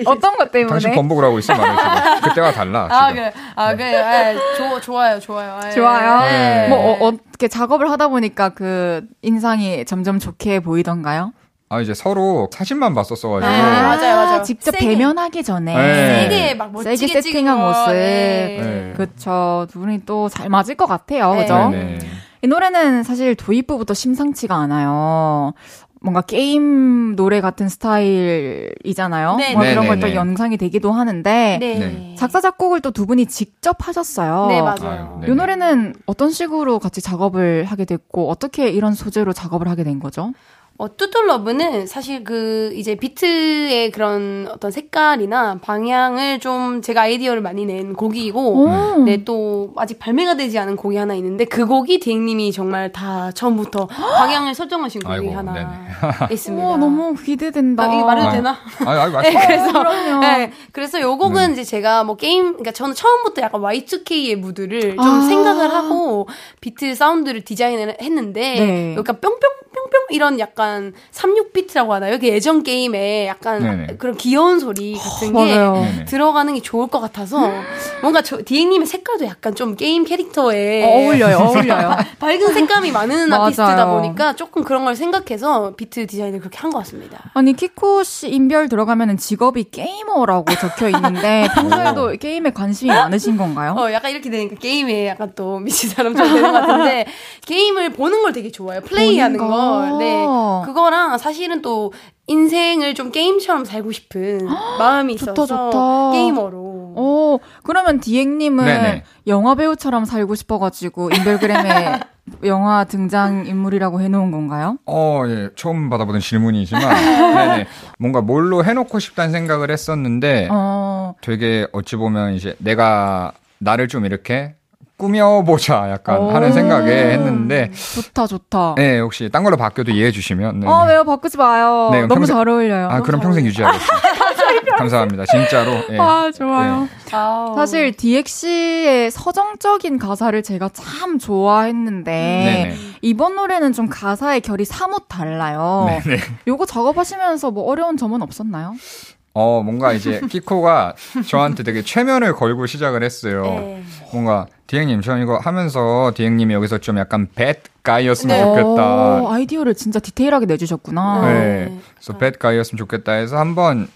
어떤 것 때문에? 당신 번복을 하고 있어 지금. 그때와 달라. 아 지금. 그래 아 그래 아, 좋 좋아요 좋아요 아, 좋아요. 네. 뭐 어, 어떻게 작업을 하다 보니까 그 인상이 점점 좋게 보이던가요? 아 이제 서로 사진만 봤었어가지고. 아, 맞아요, 맞아요. 직접 세게. 대면하기 전에 네. 세게 막 멋지게 세게 세팅한 거. 모습. 네. 네. 그쵸. 두 분이 또 잘 맞을 것 같아요. 네. 그죠? 네네. 이 노래는 사실 도입부부터 심상치가 않아요. 뭔가 게임 노래 같은 스타일이잖아요. 네, 뭐 네. 그런 걸또 네, 네. 연상이 되기도 하는데 네. 네. 작사 작곡을 또 두 분이 직접 하셨어요. 네 맞아요. 네. 이 노래는 어떤 식으로 같이 작업을 하게 됐고 어떻게 이런 소재로 작업을 하게 된 거죠? 어, 뚜뚜러브는 사실 그 이제 비트의 그런 어떤 색깔이나 방향을 좀 제가 아이디어를 많이 낸 곡이고 오. 네, 또 아직 발매가 되지 않은 곡이 하나 있는데 그 곡이 디앵님이 정말 다 처음부터 방향을 설정하신 곡이 아이고, 하나 네네. 있습니다. 우와, 너무 기대된다. 아, 이거 말해도 아, 되나? 아유, 아유, 맞습니다. 그래서 그럼요. 네, 그래서 요 곡은 이제 제가 뭐 게임 그러니까 저는 처음부터 약간 Y2K의 무드를 좀 아. 생각을 하고 비트 사운드를 디자인을 했는데 네. 약간 뿅뿅 뿅뿅 이런 약간 36비트라고 하나요? 그 예전 게임에 약간 네네. 그런 귀여운 소리 같은 게 맞아요. 네네. 들어가는 게 좋을 것 같아서 뭔가 저 디핵님의 색깔도 약간 좀 게임 캐릭터에 어울려요, 어울려요. 밝은 색감이 많은. 아티스트다 보니까 조금 그런 걸 생각해서 비트 디자인을 그렇게 한 것 같습니다. 아니 키코 씨 인별 들어가면은 직업이 게이머라고 적혀 있는데 평소에도 게임에 관심이 많으신 건가요? 어, 약간 이렇게 되니까 게임에 약간 또 미친 사람처럼 되는 것 같은데, 게임을 보는 걸 되게 좋아해요. 플레이하는 걸. 거. 네. 그거랑 사실은 또 인생을 좀 게임처럼 살고 싶은 마음이 좋다, 있어서 좋다. 게이머로. 오, 그러면 디앵님은 네네. 영화 배우처럼 살고 싶어가지고 인별그램에 영화 등장 인물이라고 해놓은 건가요? 어, 예. 처음 받아보는 질문이지만, 네네. 뭔가 뭘로 해놓고 싶다는 생각을 했었는데, 어, 되게 어찌 보면 이제 내가 나를 좀 이렇게 꾸며보자 약간 오. 하는 생각에 했는데, 좋다, 좋다. 네, 혹시 딴 걸로 바뀌어도 이해해 주시면. 네. 어, 왜요? 바꾸지 마요. 네, 너무 평생- 잘 어울려요. 아, 그럼 평생 유지하겠습니다. 감사합니다. 진짜로. 예. 아, 좋아요. 아우. 사실 DX의 서정적인 가사를 제가 참 좋아했는데 네네. 이번 노래는 좀 가사의 결이 사뭇 달라요. 네네. 요거 작업하시면서 뭐 어려운 점은 없었나요? 어, 뭔가 이제 키코가 저한테 되게 최면을 걸고 시작을 했어요. 네. 뭔가 디행님, 저 이거 하면서 디행님이 여기서 좀 약간 guy였으면 네. 좋겠다. 오, 아이디어를 진짜 디테일하게 내주셨구나. 네. 네. 그래서 guy였으면 좋겠다 해서 한번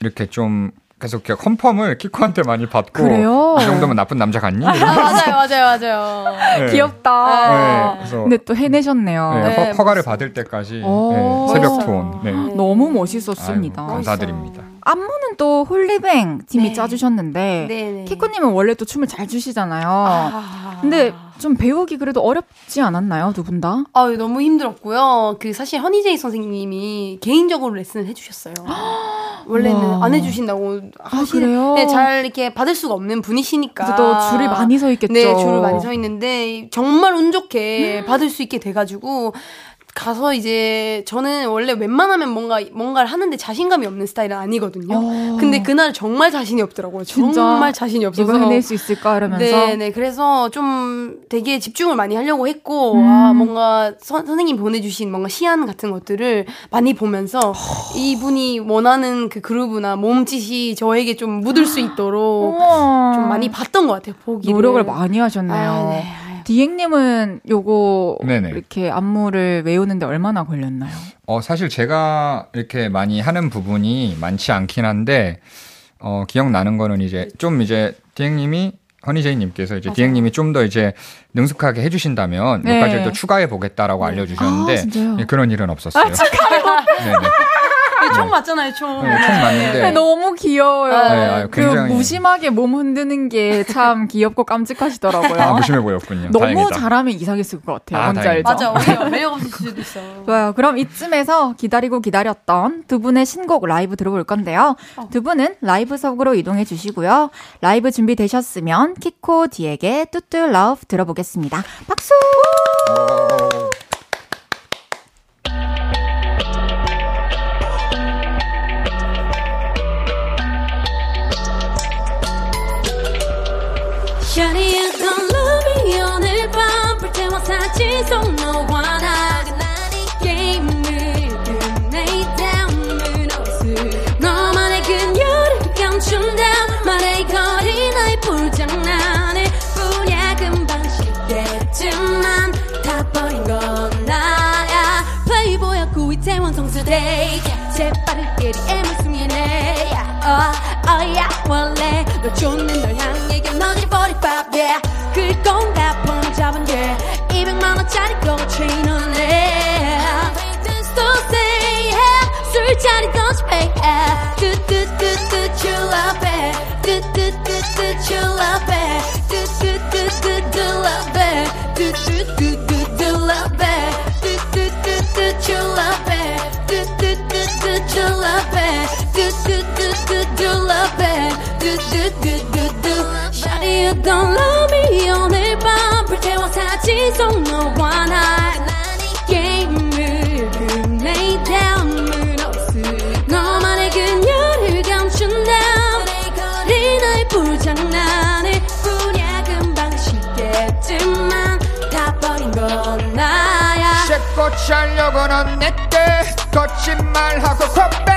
이렇게 좀 계속 이렇게 컨펌을 키코한테 많이 받고 그래요? 이 정도면 나쁜 남자 같니? 아, 맞아요, 맞아요, 맞아요. 네. 귀엽다. 네, 그래서 근데 또 해내셨네요. 네, 네, 허, 허가를 받을 때까지 오. 네, 새벽. 투혼. 네. 너무 멋있었습니다. 아이고, 감사드립니다. 안무는 또 홀리뱅 팀이 네. 짜주셨는데 네네. 키코님은 원래 또 춤을 잘 추시잖아요. 아. 근데 좀 배우기 그래도 어렵지 않았나요, 두 분 다? 아, 너무 힘들었고요. 그 사실 허니제이 선생님이 개인적으로 레슨을 해주셨어요. 원래는 우와. 안 해주신다고 아, 하시는- 그래요? 네, 잘 이렇게 받을 수가 없는 분이시니까. 또 줄이 많이 서 있겠죠. 네, 줄을 많이 서 있는데 정말 운 좋게 받을 수 있게 돼가지고 가서 이제 저는 원래 웬만하면 뭔가 뭔가를 하는데 자신감이 없는 스타일은 아니거든요. 어. 근데 그날 정말 자신이 없더라고요. 진짜 정말 자신이 없어서 이거 해낼 수 있을까 이러면서 네, 네. 그래서 좀 되게 집중을 많이 하려고 했고, 음. 아, 뭔가 선, 선생님 보내주신 뭔가 시안 같은 것들을 많이 보면서 이분이 원하는 그 그루브나 몸짓이 저에게 좀 묻을 수 있도록 우와. 좀 많이 봤던 것 같아요, 보기를. 노력을 많이 하셨네요. 아, 네. 디행님은 요거 네네. 이렇게 안무를 외우는데 얼마나 걸렸나요? 어, 사실 제가 이렇게 많이 하는 부분이 많지 않긴 한데, 어, 기억나는 거는 이제 좀 이제 디행님이 허니제이님께서 이제 디행님이 좀 더 이제 능숙하게 해주신다면 네. 몇 가지를 더 추가해 보겠다라고 알려주셨는데 아? 예, 그런 일은 없었어요. 네네. 총 맞잖아요, 총. 네, 총 맞는데 네, 너무 귀여워요. 네, 아유, 그 굉장히- 무심하게 몸 흔드는 게 참 귀엽고 깜찍하시더라고요. 아, 무심해 보였군요. 너무 다행이다. 잘하면 이상했을 것 같아요. 아, 뭔지 다행이다. 알죠? 맞아, 오히려 매력 없을 수도 있어. 좋아요. 그럼 이쯤에서 기다리고 기다렸던 두 분의 신곡 라이브 들어볼 건데요. 두 분은 라이브석으로 이동해 주시고요. 라이브 준비되셨으면 키코 디핵의 뚜뚜 Love 들어보겠습니다. 박수! 성수대 재빠르게 DM을 oh yeah. 원래 너 좋는 널 향해 너지 45 yeah 그릴 건가 폰 잡은 게 200만 원짜리 거 체인은 해 Don't say yeah 술자리 don't pay yeah 뚜뚜뚜뚜 줄라베 뚜뚜뚜뚜 줄라베 뚜뚜뚜뚜 줄라베 뚜뚜뚜뚜 줄라베 뚜뚜뚜뚜 줄라베 뚜뚜뚜뚜 줄라베 뚜뚜뚜뚜 줄라베 뚜뚜뚜뚜뚜 Shawty you don't love me 오늘 밤 불태워 사진 속 너와 나 게임을 끝내 다음은 없을 너만의 그녀를 감춘다. 이 나의 불장난을 뿐이야. 금방 식겠지만 다 버린 건 나야. 씻고 자려고 넌 내게 거짓말하고 컵배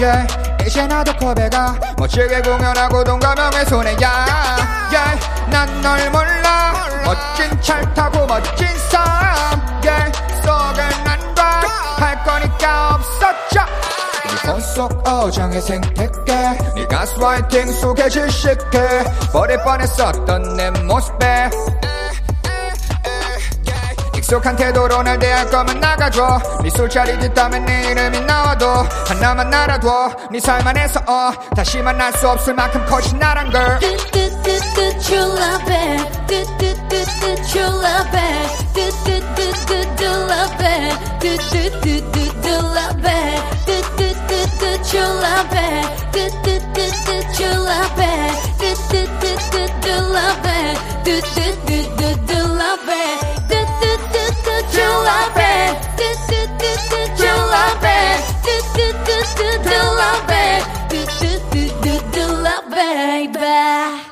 yeah. 이제 나도 컵에가. 멋지게 공연하고 동감형의 손에 야. yeah. 난 널 몰라 멋진 차 타고 멋진 삶 yeah. 속을 난과할 거니까 없었죠 네폰 속 어장의 생태계 네 가스라이팅 속에 질식해 버릴 뻔했었던 내 모습에 익숙한 태도로 날 대할 거면 나가줘 네 술자리 뒷담에 네 이름이 나와도 하나만 알아둬 네삶 안에서 어 다시 만날 수 없을 만큼 커진 나란 걸 뚜뚜뚜뚜 true love it 뚜뚜뚜뚜 true love it 뚜뚜뚜뚜 love it 뚜뚜뚜뚜 love it 뚜뚜뚜뚜 true love it 뚜뚜뚜뚜 true love it 뚜뚜뚜뚜 love it 뚜뚜뚜뚜 love it 뚜뚜뚜뚜 true love it 뚜뚜뚜뚜 true love it 뚜뚜뚜뚜 love it 뚜뚜뚜뚜 love it baby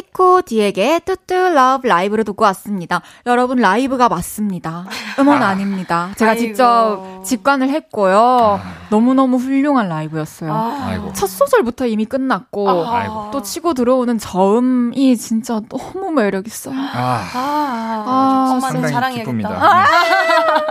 키코 디핵의 뚜뚜 Love 라이브로 듣고 왔습니다. 여러분 라이브가 맞습니다. 음원 아닙니다 제가 아이고. 직접 직관을 했고요. 너무너무 훌륭한 라이브였어요. 아이고 첫 소절부터 이미 끝났고 아이고. 또 치고 들어오는 저음이 진짜 너무 매력 있어요. 아 아, 아, 엄마는 상당히 자랑해야겠다. 기쁩니다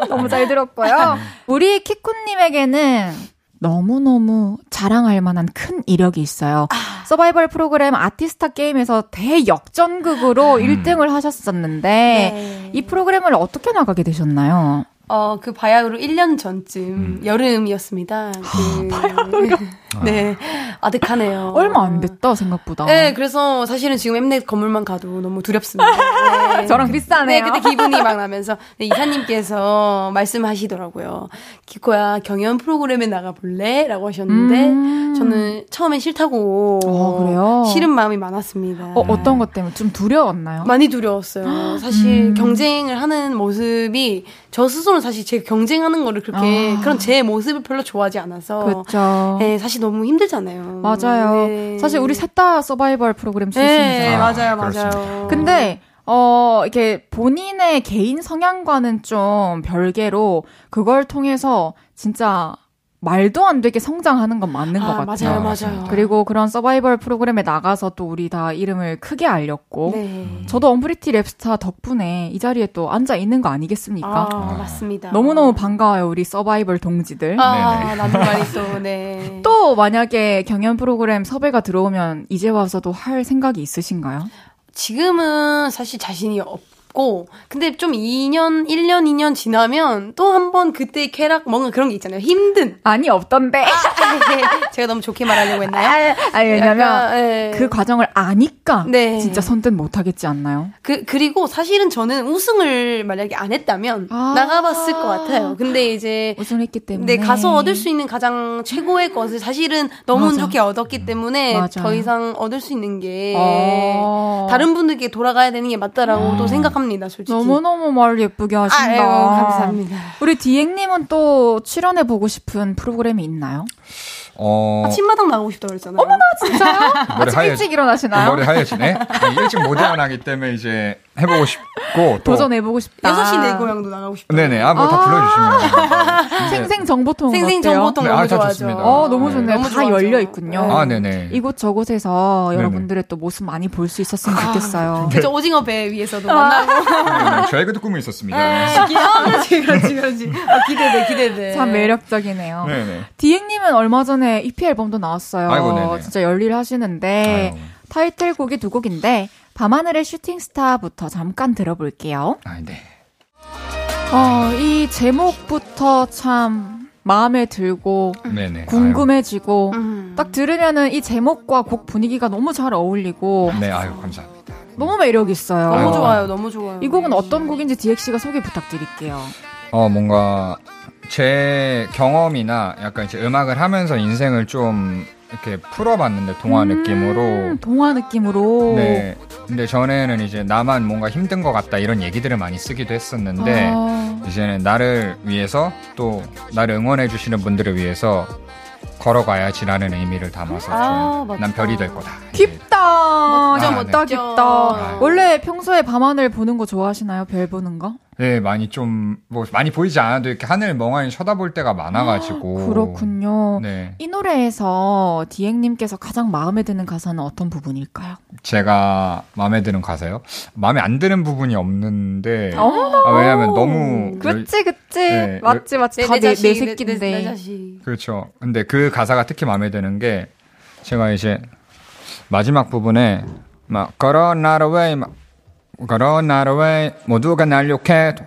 네. 너무 잘 들었고요. 우리 키코님에게는 너무너무 자랑할 만한 큰 이력이 있어요. 서바이벌 프로그램 아티스타 게임에서 대역전극으로 1등을 하셨었는데 네. 이 프로그램을 어떻게 나가게 되셨나요? 어, 그 바야흐로 1년 전쯤 여름이었습니다. 그, 네. 아득하네요. 얼마 안 됐다 생각보다. 네, 그래서 사실은 지금 엠넷 건물만 가도 너무 두렵습니다. 네. 저랑 비슷하네요. 네, 그때 기분이 막 나면서 네, 이사님께서 말씀하시더라고요. 기코야 경연 프로그램에 나가볼래? 라고 하셨는데 음. 저는 처음엔 싫다고 어, 그래요? 싫은 마음이 많았습니다. 어, 어떤 것 때문에 좀 두려웠나요? 많이 두려웠어요. 사실 경쟁을 하는 모습이 저 스스로는 사실 제가 경쟁하는 거를 그렇게 아. 그런 제 모습을 별로 좋아하지 않아서 그렇죠. 네, 사실 너무 힘들잖아요. 맞아요. 네. 사실 우리 셋 다 서바이벌 프로그램 네, 출신이잖아요. 맞아요, 그렇습니다. 맞아요. 근데 어 이렇게 본인의 개인 성향과는 좀 별개로 그걸 통해서 진짜 말도 안 되게 성장하는 건 맞는 것 아, 같아요. 맞아요, 아, 맞아요. 그리고 그런 서바이벌 프로그램에 나가서 또 우리 다 이름을 크게 알렸고 네. 저도 언프리티 랩스타 덕분에 이 자리에 또 앉아 있는 거 아니겠습니까? 아, 맞습니다. 너무너무 반가워요, 우리 서바이벌 동지들. 아, 네네. 나도 말이 또, 네. 또 만약에 경연 프로그램 섭외가 들어오면 이제 와서도 할 생각이 있으신가요? 지금은 사실 자신이 없 고, 근데 좀 2년, 1년, 2년 지나면 또 한 번 그때 쾌락, 뭔가 그런 게 있잖아요. 힘든. 아니 없던데. 제가 너무 좋게 말하려고 했나요? 아니 왜냐면 약간, 예. 그 과정을 아니까 네. 진짜 선뜻 못 하겠지 않나요? 그, 그리고 사실은 저는 우승을 만약에 안 했다면 아. 나가봤을 것 같아요. 근데 이제 우승했기 때문에. 네, 가서 얻을 수 있는 가장 최고의 것을 사실은 너무 운 맞아. 좋게 얻었기 때문에 맞아요. 더 이상 얻을 수 있는 게 어. 다른 분들께 돌아가야 되는 게 맞다라고 또 생각합니다, 솔직히. 너무너무 말 예쁘게 하신다. 아이고, 감사합니다. 우리 디앵님은 또 출연해 보고 싶은 프로그램이 있나요? 어, 아 침마당 나가고 싶다고 그랬잖아요. 어머나, 진짜요? 머리 아침 하얘- 일찍 일어나시나요? 머리 하얘지네. 네, 일찍 못 일어나기 때문에 이제 해보고 싶고 또 도전해보고 싶다. 6시 내 고향도 나가고 싶다. 네네. 아, 뭐다 불러주시면. 생생 정보통 생생 어때요? 정보통 네, 너무 아, 다 좋아하죠. 좋습니다. 어, 너무 좋네요. 너무 다. 열려 있군요. 네. 아, 네네. 이곳 저곳에서 네네. 여러분들의 또 모습 많이 볼 수 있었으면 좋겠어요. 그죠, 오징어 배 위에서도 만나고. 네, 저에게도 꿈이 있었습니다. 아, 그렇지, 그렇지, 그렇지. 아, 기대돼, 기대돼. 참 매력적이네요. 네네. 디앵님은 얼마 전에 EP 앨범도 나왔어요. 아이고. 진짜 열일 하시는데 아유. 타이틀곡이 두 곡인데 밤하늘의 슈팅스타부터 잠깐 들어볼게요. 아, 네. 어, 이 제목부터 참 마음에 들고 네네. 궁금해지고 음. 딱 들으면은 이 제목과 곡 분위기가 너무 잘 어울리고 아유, 네, 아유, 감사합니다. 너무 매력 있어요. 너무 아유. 좋아요, 너무 좋아요. 이 곡은 어떤 곡인지 DX가 소개 부탁드릴게요. 어, 뭔가 제 경험이나 약간 이제 음악을 하면서 인생을 좀 이렇게 풀어봤는데 동화 느낌으로. 음, 동화 느낌으로. 네. 근데 전에는 이제 나만 뭔가 힘든 것 같다 이런 얘기들을 많이 쓰기도 했었는데 아, 이제는 나를 위해서 또 나를 응원해 주시는 분들을 위해서 걸어가야지라는 의미를 담아서 아, 좀. 난 별이 될 거다. 깊다. 멋져, 멋다, 멋져. 깊다. 아. 원래 평소에 밤하늘 보는 거 좋아하시나요? 별 보는 거? 네, 많이 좀 뭐 많이 보이지 않아도 이렇게 하늘 멍하니 쳐다볼 때가 많아가지고 그렇군요. 네, 이 노래에서 디앵님께서 가장 마음에 드는 가사는 어떤 부분일까요? 제가 마음에 드는 가사요. 마음에 안 드는 부분이 없는데 어머나. 아, 왜냐하면 너무 그치, 그치. 네, 맞지, 맞지. 내, 다내 내, 자식, 내 내, 새끼인데. 내, 내 자식. 그렇죠. 근데 그 가사가 특히 마음에 드는 게 제가 이제 마지막 부분에 막 걸어 not away 막 not away 모두가 날 욕해도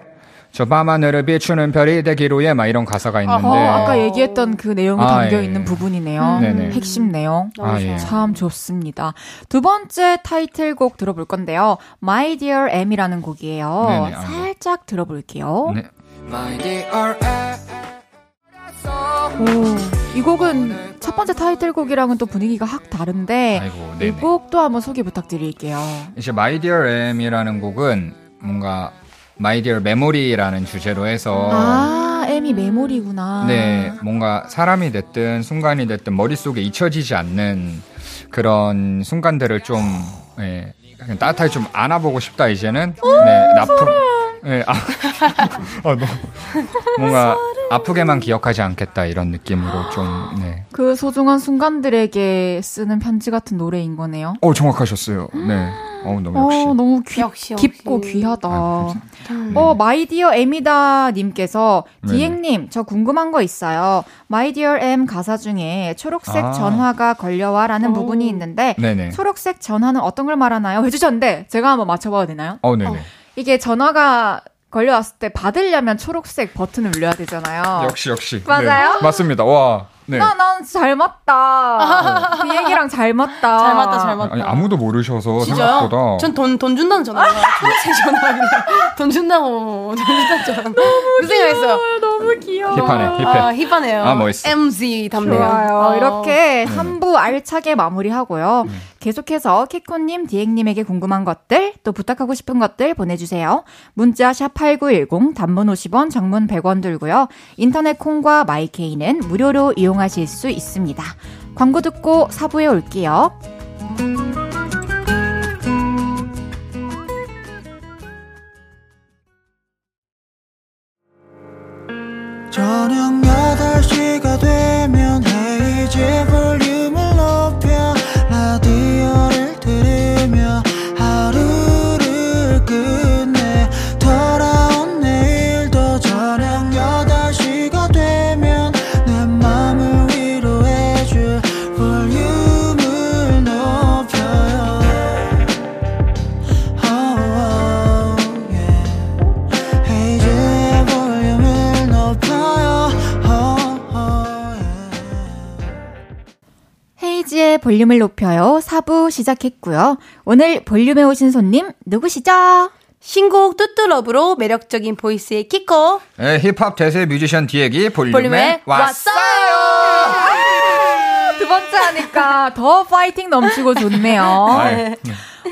저 밤하늘을 비추는 별이 되기로 해막 이런 가사가 있는데 어, 아까 얘기했던 그 내용이 아, 담겨 예, 있는 예. 부분이네요. 네네. 핵심 내용. 아, 예. 참 좋습니다. 두 번째 타이틀곡 들어볼 건데요. My Dear M이라는 곡이에요. 네네, 아이고. 살짝 들어볼게요. 네. 오, 이 곡은 첫 번째 타이틀곡이랑은 또 분위기가 확 다른데 아이고 이. 곡도 한번 소개 부탁드릴게요. 이제 My Dear M이라는 곡은 뭔가 My Dear Memory라는 주제로 해서 아, M이 메모리구나. 네, 뭔가 사람이 됐든 순간이 됐든 머릿속에 잊혀지지 않는 그런 순간들을 좀 예, 따뜻하게 좀 안아보고 싶다 이제는. 네, 나쁘 예, 아, 아, 너무 뭔가 아프게만 기억하지 않겠다 이런 느낌으로 좀 네. 그 소중한 순간들에게 쓰는 편지 같은 노래인 거네요. 어, 정확하셨어요. 네. 어우, 너무 역시. 어, 너무 귀, 역시, 역시. 깊고 귀하다. 아, 음. 어, 마이디어 에미다 님께서 네네. 디핵님, 저 궁금한 거 있어요. 마이디어 M 가사 중에 초록색 아. 전화가 걸려와라는 오. 부분이 있는데 네네. 초록색 전화는 어떤 걸 말하나요? 해 주셨는데 제가 한번 맞춰 봐도 되나요? 어, 네 네. 이게 전화가 걸려왔을 때 받으려면 초록색 버튼을 눌러야 되잖아요. 역시, 역시. 맞아요? 네, 맞습니다. 와. 네. 나, 난 잘 맞다. 그 얘기랑 잘 맞다. 잘 맞다, 잘 맞다. 아니, 아무도 모르셔서 진짜요? 생각보다. 전 돈 돈 준다는 전화가 초록색 전화 그냥 돈 준다고 돈 준다는 전화 그 생각했어요. 너무 귀여워. 힙하네, 힙해. 아, 힙하네요. 아, 멋있어. MZ 답네요. 좋아요. 어. 이렇게 3부 알차게 마무리하고요. 계속해서 키코님, 디앵님에게 궁금한 것들, 또 부탁하고 싶은 것들 보내주세요. 문자 샵 8910, 단문 50원, 장문 100원 들고요. 인터넷 콩과 마이케이는 무료로 이용하실 수 있습니다. 광고 듣고 4부에 올게요. 저녁 8시가 되면 헤이즈 볼륨 볼륨을 높여요. 4부 시작했고요. 오늘 볼륨에 오신 손님 누구시죠? 신곡 뚜뚜 Love로 매력적인 보이스의 키코 네, 힙합 대세 뮤지션 디핵이 볼륨에, 볼륨에 왔어요. 두 번째 하니까 더 파이팅 넘치고 좋네요. 아이,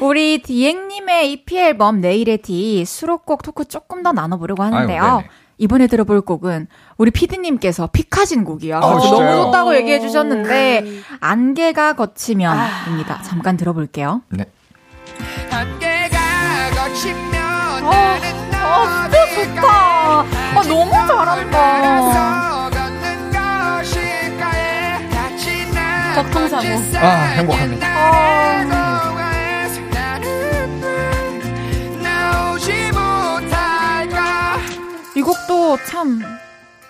우리 디핵님의 EP 앨범 내일의 디 수록곡 토크 조금 더 나눠보려고 하는데요. 아유, 네네. 이번에 들어볼 곡은 우리 피디님께서 pick하신 곡이야. 아? 너무 좋다고 얘기해 주셨는데 안개가 거치면입니다. 잠깐 들어볼게요. 네. 어, 어, 진짜 좋다. 아, 너무 잘한다. 적통사고 아, 행복합니다. 이참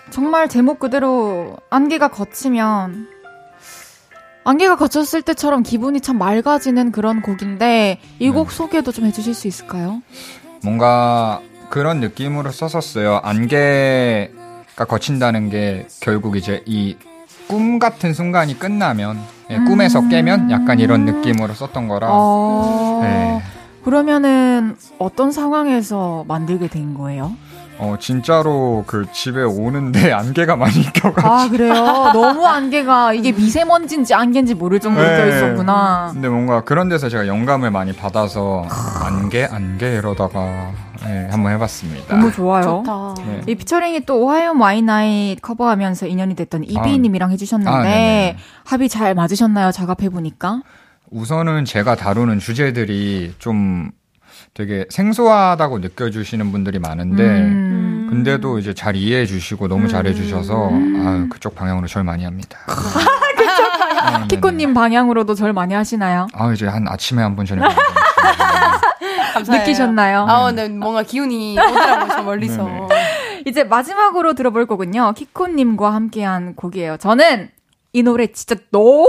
정말 제목 그대로 안개가 거치면 안개가 거쳤을 때처럼 기분이 참 맑아지는 그런 곡인데 이곡 소개도 좀 해주실 수 있을까요? 뭔가 그런 느낌으로 썼었어요. 안개가 거친다는 게 결국 이제 이 꿈 같은 순간이 끝나면 예, 꿈에서 깨면 약간 이런 느낌으로 썼던 거라. 어... 네. 그러면은 어떤 상황에서 만들게 된 거예요? 어 진짜로 그 집에 오는데 안개가 많이 껴가지고. 아 그래요? 너무 안개가 이게 미세먼지인지 안개인지 모를 정도로 네. 껴 있었구나. 근데 뭔가 그런 데서 제가 영감을 많이 받아서 안개 안개 이러다가 예, 한번 해봤습니다. 너무 좋아요. 좋다. 네. 이 피처링이 또 Ohayo my night 커버하면서 인연이 됐던 이비님이랑 해주셨는데 아, 네네. 합이 잘 맞으셨나요? 작업해 보니까. 우선은 제가 다루는 주제들이 좀 되게 생소하다고 느껴주시는 분들이 많은데 음. 근데도 이제 잘 이해해 주시고 너무 잘해 주셔서 아유, 그쪽 방향으로 절 많이 합니다. 아, 네네. 키코님 방향으로도 절 많이 하시나요? 아 이제 한 아침에 한 번 저녁에 한 번. 감사해요. 느끼셨나요? 아, 근데 뭔가 기운이 오더라고요, 저 멀리서. 네네. 이제 마지막으로 들어볼 곡은요. 키코님과 함께한 곡이에요. 저는 이 노래 진짜 너무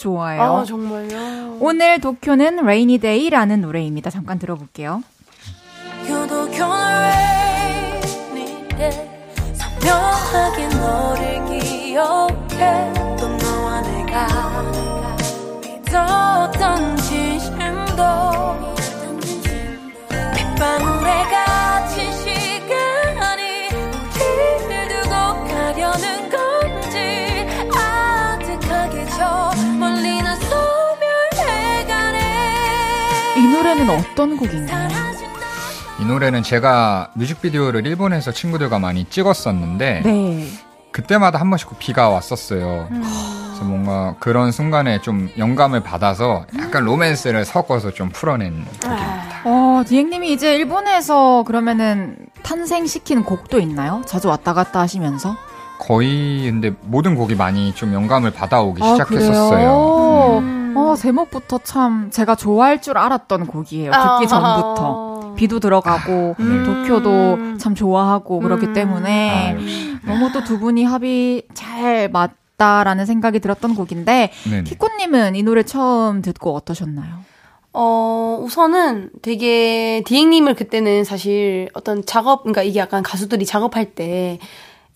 좋아해요. 아, 정말요? 오늘 도쿄는 Rainy Day라는 노래입니다. 잠깐 들어볼게요. 선명하게 너를 기억해 또 너와 내가 믿었던 진심도 노래는 어떤 곡인가요? 이 노래는 제가 뮤직비디오를 일본에서 친구들과 많이 찍었었는데 네. 그때마다 한 번씩 비가 왔었어요. 그래서 뭔가 그런 순간에 좀 영감을 받아서 약간 로맨스를 섞어서 좀 풀어낸 곡입니다. 어, 디행님이 이제 일본에서 그러면은 탄생시킨 곡도 있나요? 자주 왔다 갔다 하시면서? 거의 근데 모든 곡이 많이 좀 영감을 받아오기 아, 시작했었어요. 그래요? 음. 어, 아, 제목부터 참 제가 좋아할 줄 알았던 곡이에요. 듣기 전부터. 비도 들어가고 음. 도쿄도 참 좋아하고 그렇기 음. 아, 때문에 역시. 너무 또 두 분이 합이 잘 맞다라는 생각이 들었던 곡인데 네네. 키코님은 이 노래 처음 듣고 어떠셨나요? 어, 우선은 되게 디행님을 그때는 사실 어떤 작업, 그러니까 이게 약간 가수들이 작업할 때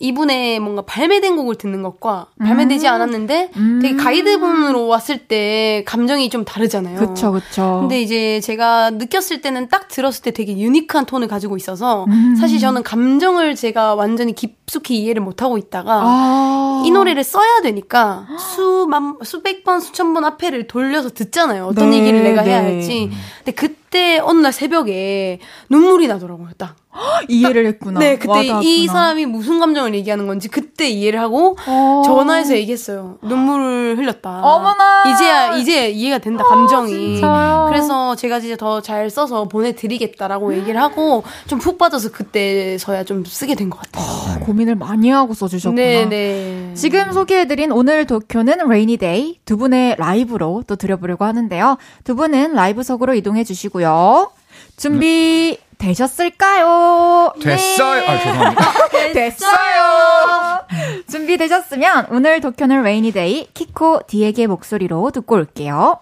이분의 뭔가 발매된 곡을 듣는 것과 발매되지 음. 않았는데 음. 되게 가이드분으로 왔을 때 감정이 좀 다르잖아요. 그쵸 그쵸. 근데 이제 제가 느꼈을 때는 딱 들었을 때 되게 유니크한 톤을 가지고 있어서 음. 사실 저는 감정을 제가 완전히 깊숙이 이해를 못 하고 있다가 아. 이 노래를 써야 되니까 수만 수백 번 수천 번 앞에를 돌려서 듣잖아요. 어떤 네, 얘기를 내가 해야 네. 할지. 근데 그때 어느 날 새벽에 눈물이 나더라고요. 딱. 이해를 했구나. 네, 그때 이 와닿았구나. 사람이 무슨 감정을 얘기하는 건지 그때 이해를 하고 어. 전화해서 얘기했어요. 눈물을 흘렸다. 어머나. 이제야 이제 이해가 된다 감정이. 진짜요? 그래서 제가 진짜 더 잘 써서 보내드리겠다라고 얘기를 하고 좀 푹 빠져서 그때서야 좀 쓰게 된 것 같아요. 고민을 많이 하고 써주셨구나. 네네. 지금 소개해드린 오늘 도쿄는 Rainy Day 두 분의 라이브로 또 들려보려고 하는데요. 두 분은 라이브석으로 이동해 주시고요. 준비 되셨을까요? 됐어요. 아, 죄송합니다. 됐어요. 준비되셨으면 오늘 도쿄는 Rainy Day 키코 디에게 목소리로 듣고 올게요.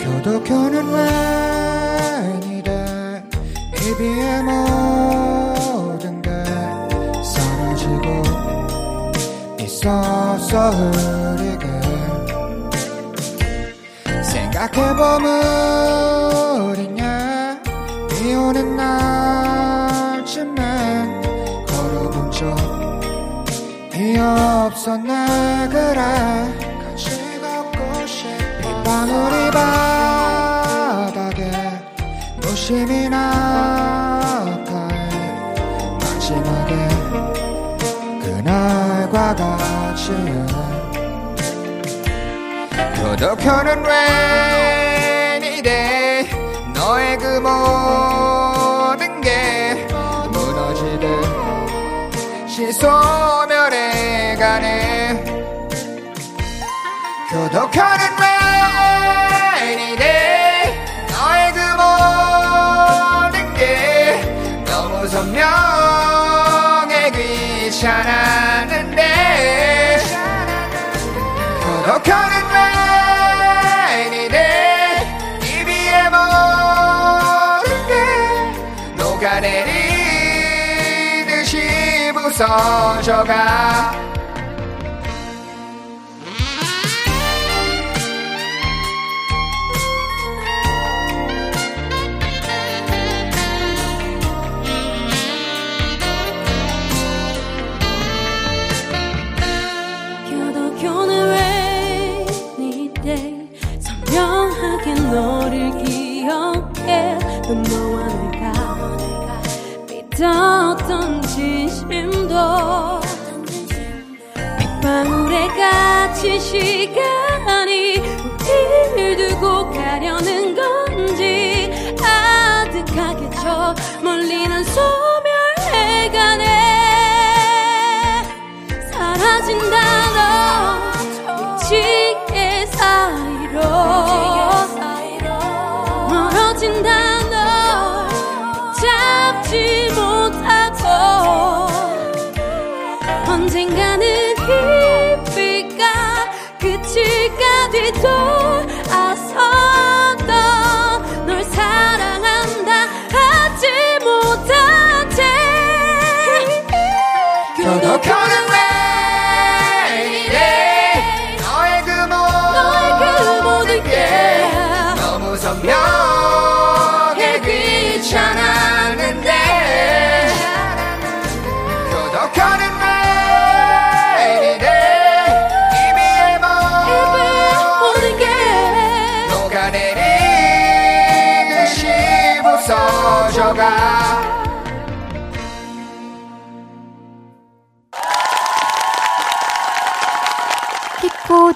교도교는 웬 흐리게 생각해보면 우리냐? 비 오는 날쯤엔 걸어본 적 이 없었네 그래 교도교는 rainy day 너의 그 모든 게 무너지듯 시소멸해 가네. 교도교는 rainy day 너의 그 모든 게 너무 선명해 귀찮았는데. 교도교는 rainy 녹아내리듯이 갇힌 시간이 우릴 두고 가려는 건지 아득하게 저 멀리 난 소멸해가네. 사라진다 너. 지게 사이로. 멀어진다 널 잡지 교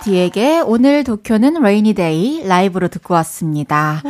디핵의 오늘 도쿄는 rainy day 라이브로 듣고 왔습니다.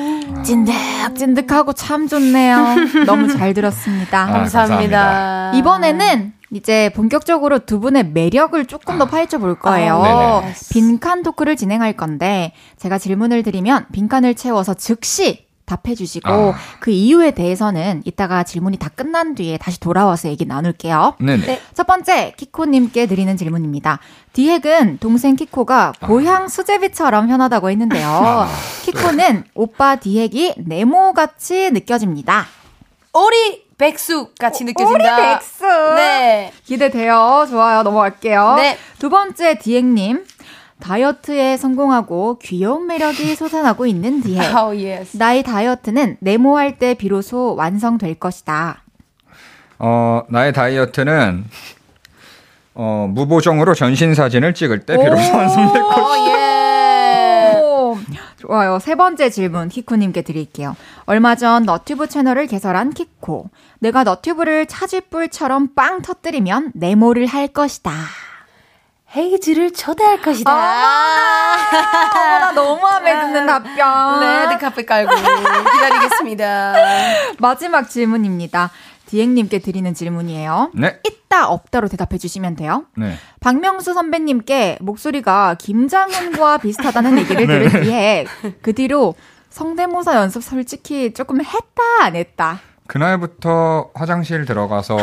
찐득찐득하고 참 좋네요. 너무 잘 들었습니다. 아, 감사합니다. 감사합니다. 이번에는 이제 본격적으로 두 분의 매력을 조금 더 파헤쳐 볼 거예요. 아. 빈칸 토크를 진행할 건데 제가 질문을 드리면 빈칸을 채워서 즉시 답해 주시고 아. 그 이유에 대해서는 이따가 질문이 다 끝난 뒤에 다시 돌아와서 얘기 나눌게요. 네네. 네. 첫 번째 키코 님께 드리는 질문입니다. 디핵은 동생 키코가 고향 수제비처럼 편하다고 했는데요. 키코는 오빠 디핵이 네모같이 느껴집니다. 오리 백숙 같이 느껴진다. 오리 백숙. 네. 기대돼요. 좋아요. 넘어갈게요. 네. 두 번째 디핵님. 다이어트에 성공하고 귀여운 매력이 솟아나고 있는 디핵. 아우 yes. 나의 다이어트는 네모할 때 비로소 완성될 것이다. 어, 나의 다이어트는 어, 무보정으로 전신 사진을 찍을 때 비로소 완성될 것. 어 예. 오, 좋아요. 세 번째 질문 키코님께 드릴게요. 얼마 전 너튜브 채널을 개설한 키코. 내가 너튜브를 차쥐뿔처럼 빵 터뜨리면 네모를 할 것이다. 헤이즈를 초대할 것이다. 어머나 너무 마음에 드는 답변. 레드 카펫 깔고 기다리겠습니다. 마지막 질문입니다. 디앵님께 드리는 질문이에요. 네. 있다 없다로 대답해 주시면 돼요. 네. 박명수 선배님께 목소리가 김장훈과 비슷하다는 얘기를 들은 뒤에 그 뒤로 성대모사 연습 솔직히 조금 했다 안 했다. 그날부터 화장실 들어가서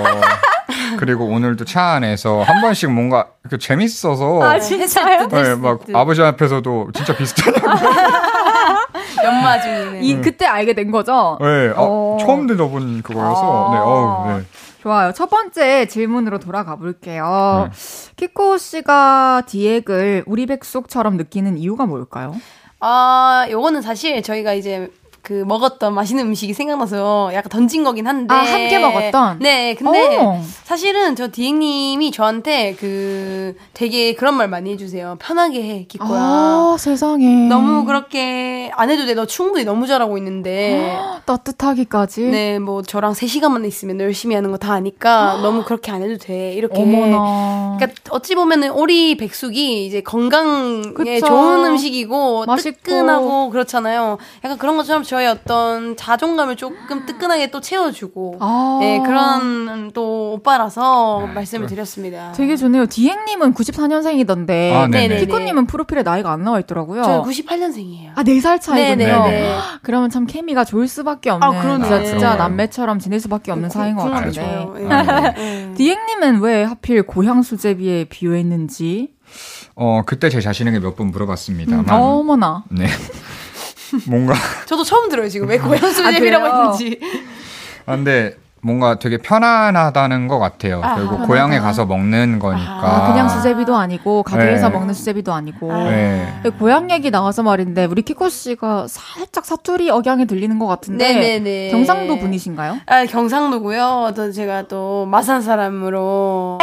그리고 오늘도 차 안에서 한 번씩 뭔가 이렇게 재밌어서 아, 진짜요? 네, 막 아버지 앞에서도 진짜 비슷하냐고. 연마 중이네. 이 그때 알게 된 거죠? 네, 아, 어. 처음 들어본 그거여서. 아. 네, 어우, 네. 좋아요. 첫 번째 질문으로 돌아가 볼게요. 네. 키코 씨가 디액을 우리 백숙처럼 느끼는 이유가 뭘까요? 아, 요거는 사실 저희가 이제 그 먹었던 맛있는 음식이 생각나서 약간 던진 거긴 한데. 아, 함께 먹었던? 네, 근데 오. 사실은 저 디행님이 저한테 그 되게 그런 말 많이 해주세요. 편하게 해, 기코야. 아, 세상에. 너무 그렇게 안 해도 돼. 너 충분히 너무 잘하고 있는데. 따뜻하기까지. 네, 뭐 저랑 3시간만 있으면 너 열심히 하는 거 다 아니까 너무 그렇게 안 해도 돼. 이렇게. 어머나. 그러니까 어찌 보면은 오리 백숙이 이제 건강에 그쵸. 좋은 음식이고 맛있고. 뜨끈하고 그렇잖아요. 약간 그런 것처럼 저의 어떤 자존감을 조금 뜨끈하게 또 채워주고 아. 네, 그런 또 오빠라서 말씀을 드렸습니다. 되게 좋네요. 디행님은 94년생이던데. 아, 네네. 키코님은 프로필에 나이가 안 나와 있더라고요. 저 98년생이에요. 아, 4살 차이군요. 네네네. 그러면 참 케미가 좋을 수밖에 없는. 아, 그러네. 진짜, 진짜. 남매처럼 지낼 수밖에 없는 사이인 것 같은데. 디행님은 왜 하필 고향 수제비에 비유했는지? 어, 그때 제 자신에게 몇 번 물어봤습니다만. 어머나. 네. 뭔가, 저도 처음 들어요 지금 왜 고향 아, 수제비라고? 했는지. 아, 근데 뭔가 되게 편안하다는 것 같아요. 아, 결국 편하다. 고향에 가서 먹는 거니까. 아, 그냥 수제비도 아니고 가게에서 네. 먹는 수제비도 아니고. 네. 근데 고향 얘기 나와서 말인데 우리 키코 씨가 살짝 사투리 억양이 들리는 것 같은데 네네네. 경상도 분이신가요? 아 경상도고요. 또 제가 또 마산 사람으로.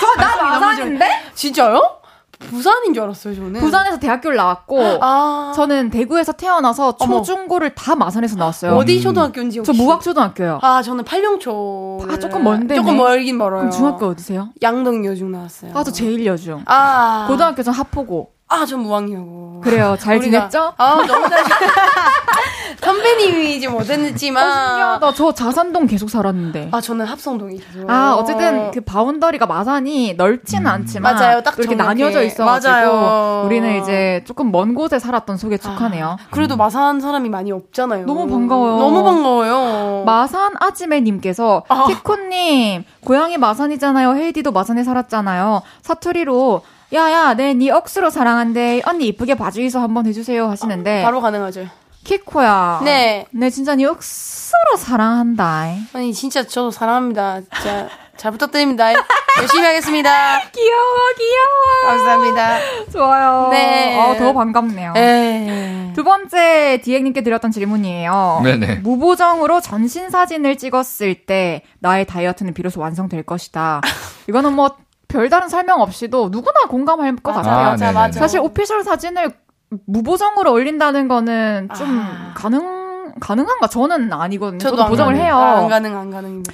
저나 마산인데? 진짜요? 부산인 줄 알았어요 저는. 부산에서 대학교를 나왔고 아. 저는 대구에서 태어나서 어머. 초중고를 다 마산에서 나왔어요. 어디 초등학교인지 저 혹시? 무학초등학교요. 아 저는 팔룡초. 아, 조금 먼데, 조금 네. 멀긴 멀어요. 그럼 중학교 어디세요? 양동여중 나왔어요. 아, 저 제일여중. 아. 고등학교 전 하포고. 아, 전 무학여고. 그래요. 잘 우리가- 지냈죠? 아, 너무 잘 선배님이지 못했지만. 어, 신기하다. 저 자산동 계속 살았는데. 아, 저는 합성동이 계속. 아, 어쨌든 그 바운더리가 마산이 넓지는 않지만 맞아요. 딱또 이렇게 정확해. 나뉘어져 있어가지고 맞아요. 우리는 이제 조금 먼 곳에 살았던 속에 축하네요. 아, 그래도 마산 사람이 많이 없잖아요. 너무 반가워요. 너무 반가워요. 마산 아지매님께서 아. 키코님 고향이 마산이잖아요. 헤이디도 마산에 살았잖아요. 사투리로 야야 내네 억수로 사랑한대 언니 이쁘게 봐주이소 한번 해주세요 하시는데 바로 가능하죠. 키코야 네. 내 진짜 네 억수로 사랑한다. 아니, 진짜 저도 사랑합니다. 진짜 잘 부탁드립니다. 열심히 하겠습니다. 귀여워 귀여워. 감사합니다. 좋아요. 네. 어, 더 반갑네요. 에두 번째 디엑님께 드렸던 질문이에요. 네네. 무보정으로 전신 사진을 찍었을 때 나의 다이어트는 비로소 완성될 것이다. 이거는 뭐 별다른 설명 없이도 누구나 공감할 것 맞아, 같아요. 아, 맞아. 맞아. 사실 오피셜 사진을 무보정으로 올린다는 거는 좀 아. 가능 가능한가? 저는 아니거든요. 저도, 안 보정을 가능. 해요. 아, 안 가능, 안 가능입니다.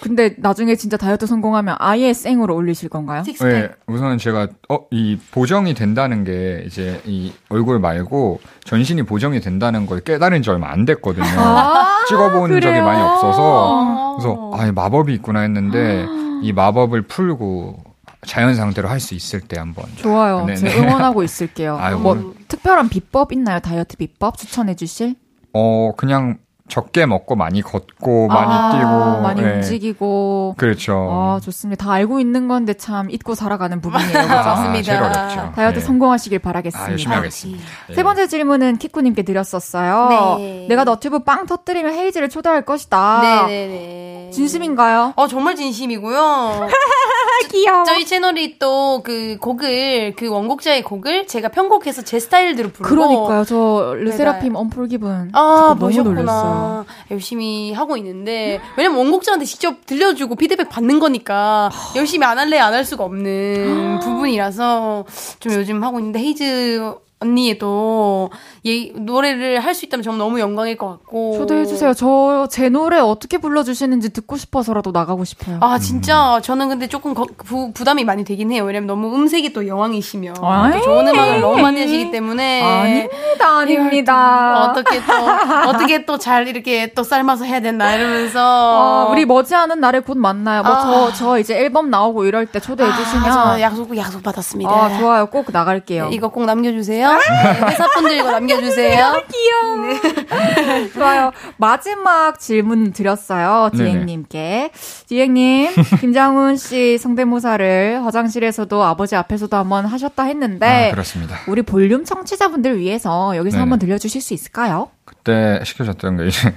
근데 나중에 진짜 다이어트 성공하면 아예 생으로 올리실 건가요? 네, 우선은 제가 어 이 보정이 된다는 게 이제 이 얼굴 말고 전신이 보정이 된다는 걸 깨달은 지 얼마 안 됐거든요. 아, 찍어본 적이 그래요? 많이 없어서 그래서 아, 이 마법이 있구나 했는데 이 마법을 풀고 자연 상태로 할 수 있을 때 한번 좋아요. 네네. 제가 응원하고 있을게요. 뭐 뭐. 특별한 비법 있나요? 다이어트 비법 추천해 주실? 어 그냥 적게 먹고 많이 걷고 많이 아, 뛰고 많이 네. 움직이고. 그렇죠. 아, 좋습니다. 다 알고 있는 건데 참 잊고 살아가는 부분이에요. 그죠? 아, 맞습니다. 다이어트 네. 성공하시길 바라겠습니다. 아, 열심히 하겠습니다. 네. 세 번째 질문은 키쿠님께 드렸었어요. 네. 내가 너튜브 빵 터뜨리면 헤이즈를 초대할 것이다. 네네네. 진심인가요? 어, 정말 진심이고요. 귀여워. 저희 채널이 또 그 곡을, 그 원곡자의 곡을 제가 편곡해서 제 스타일대로 부르고. 그러니까요. 저 르세라핌 언풀 기분 아, 듣고 너무 놀랐어요. 열심히 하고 있는데, 왜냐면 원곡자한테 직접 들려주고 피드백 받는 거니까, 열심히 안 할래 안 할 수가 없는 부분이라서, 좀 요즘 하고 있는데, 헤이즈 언니에도 예, 노래를 할 수 있다면 정말 너무 영광일 것 같고. 초대해주세요. 저 제 노래 어떻게 불러주시는지 듣고 싶어서라도 나가고 싶어요. 아, 진짜, 저는 근데 조금 거- 부, 부담이 많이 되긴 해요. 왜냐면 너무 음색이 또 여왕이시며, 또 아이. 좋은 음악을 너무 많이 하시기 때문에. 아닙니다, 아닙니다. 어떻게 또, 어떻게 또 잘 이렇게 또 삶아서 해야 된다, 이러면서. 어, 우리 머지않은 날에 곧 만나요. 뭐, 아. 저, 저 이제 앨범 나오고 이럴 때 초대해주시면. 아, 저 약속, 약속 받았습니다. 아, 좋아요. 꼭 나갈게요. 이거 꼭 남겨주세요. 네, 회사분들 이거 남겨주세요. 귀여워. 좋아요. 마지막 질문 드렸어요. 네네. 디행님께. 디행님, 김장훈 씨 성대모사를 화장실에서도 아버지 앞에서도 한번 하셨다 했는데. 아, 그렇습니다. 우리 볼륨 청취자분들 위해서 여기서 네네. 한번 들려주실 수 있을까요? 그때 시켜줬던 게 이제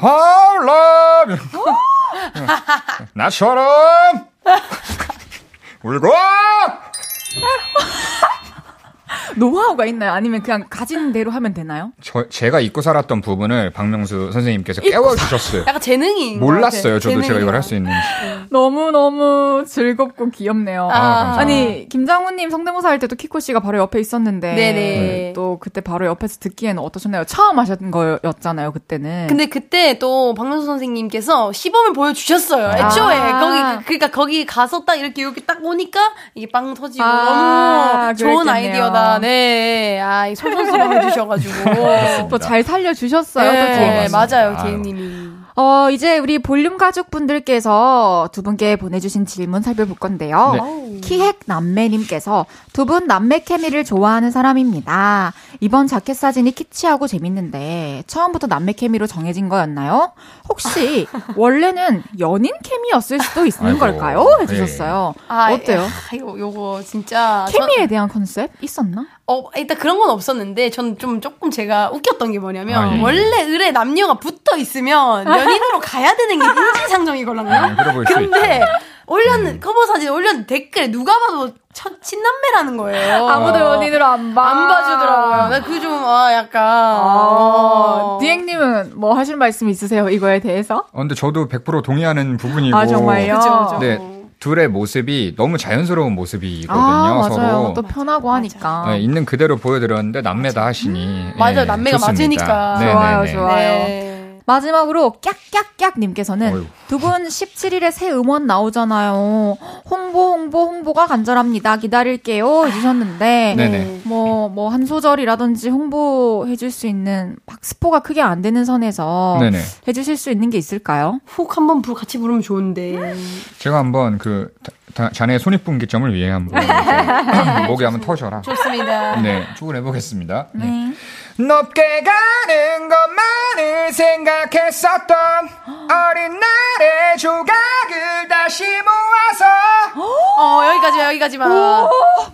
How love. 나처럼 울고 노하우가 있나요? 아니면 그냥 가진 대로 하면 되나요? 저, 제가 잊고 살았던 부분을 박명수 선생님께서 깨워 주셨어요. 약간 재능이. 몰랐어요. 저도 제가 이걸 할 수 있는지. 너무 너무 즐겁고 귀엽네요. 아, 감사합니다. 아니, 김장훈님 성대모사 할 때도 키코 씨가 바로 옆에 있었는데. 네네. 또 그때 바로 옆에서 듣기에는 어떠셨나요? 처음 하셨던 거였잖아요, 그때는. 근데 그때 또 박명수 선생님께서 시범을 보여주셨어요. 애초에 아. 거기 그러니까 거기 가서 딱 이렇게 이렇게 딱 오니까 이게 빵 터지고 아, 너무 좋은 그랬겠네요. 아이디어다. 네, 아이 솔선수범 해주셔가지고. 또 잘 살려주셨어요, 또 네, 디에님. 맞아요. 디에님이. 어, 이제 우리 볼륨 가족분들께서 두 분께 보내주신 질문 살펴볼 건데요. 네. 키핵 남매님께서 두 분 남매 케미를 좋아하는 사람입니다. 이번 자켓 사진이 키치하고 재밌는데 처음부터 남매 케미로 정해진 거였나요? 혹시 원래는 연인 케미였을 수도 있는 아이고, 걸까요? 해주셨어요. 아, 어때요? 아, 이거, 요거 진짜. 케미에 대한 컨셉 있었나? 어, 일단 그런 건 없었는데, 저는 좀 조금 제가 웃겼던 게 뭐냐면, 아, 예. 원래 을에 남녀가 붙어 있으면 연인으로 가야 되는 게 인지상정이거든요. 아, 근데, 올렸는, 음. 커버 사진 올렸는 댓글에 누가 봐도 첫, 친남매라는 거예요. 아무도 연인으로 안 봐. 안 봐주더라고요. 나그 좀, 아, 약간. 어, 어. 디행님은 뭐 하실 말씀 있으세요? 이거에 대해서? 어, 근데 저도 100% 동의하는 부분이고. 아, 정말요? 그죠, 그죠. 네, 둘의 모습이 너무 자연스러운 모습이거든요. 아, 맞아요. 서로. 또 편하고 하니까. 네, 있는 그대로 보여드렸는데 남매다 하시니. 맞아요, 예, 남매가 좋습니다. 맞으니까. 네, 좋아요, 네, 네. 좋아요. 네. 마지막으로 깍깍깍님께서는 어휴. 두분 17일에 새 음원 나오잖아요. 홍보 홍보 홍보가 간절합니다. 기다릴게요 해주셨는데 네네. 뭐뭐 한 소절이라든지 홍보해줄 수 있는 막 스포가 크게 안 되는 선에서 네네. 해주실 수 있는 게 있을까요? 훅 한번 불 같이 부르면 좋은데. 제가 한번 그 다- 다- 자네의 손익분기점을 위해 한번 목에 한번 터져라. 좋습니다. 네, 쭉 해보겠습니다. 네. 네. 높게 가는 것만을 생각했었던 어린 날의 조각을 다시 모아서 어, 여기까지만, 여기까지만.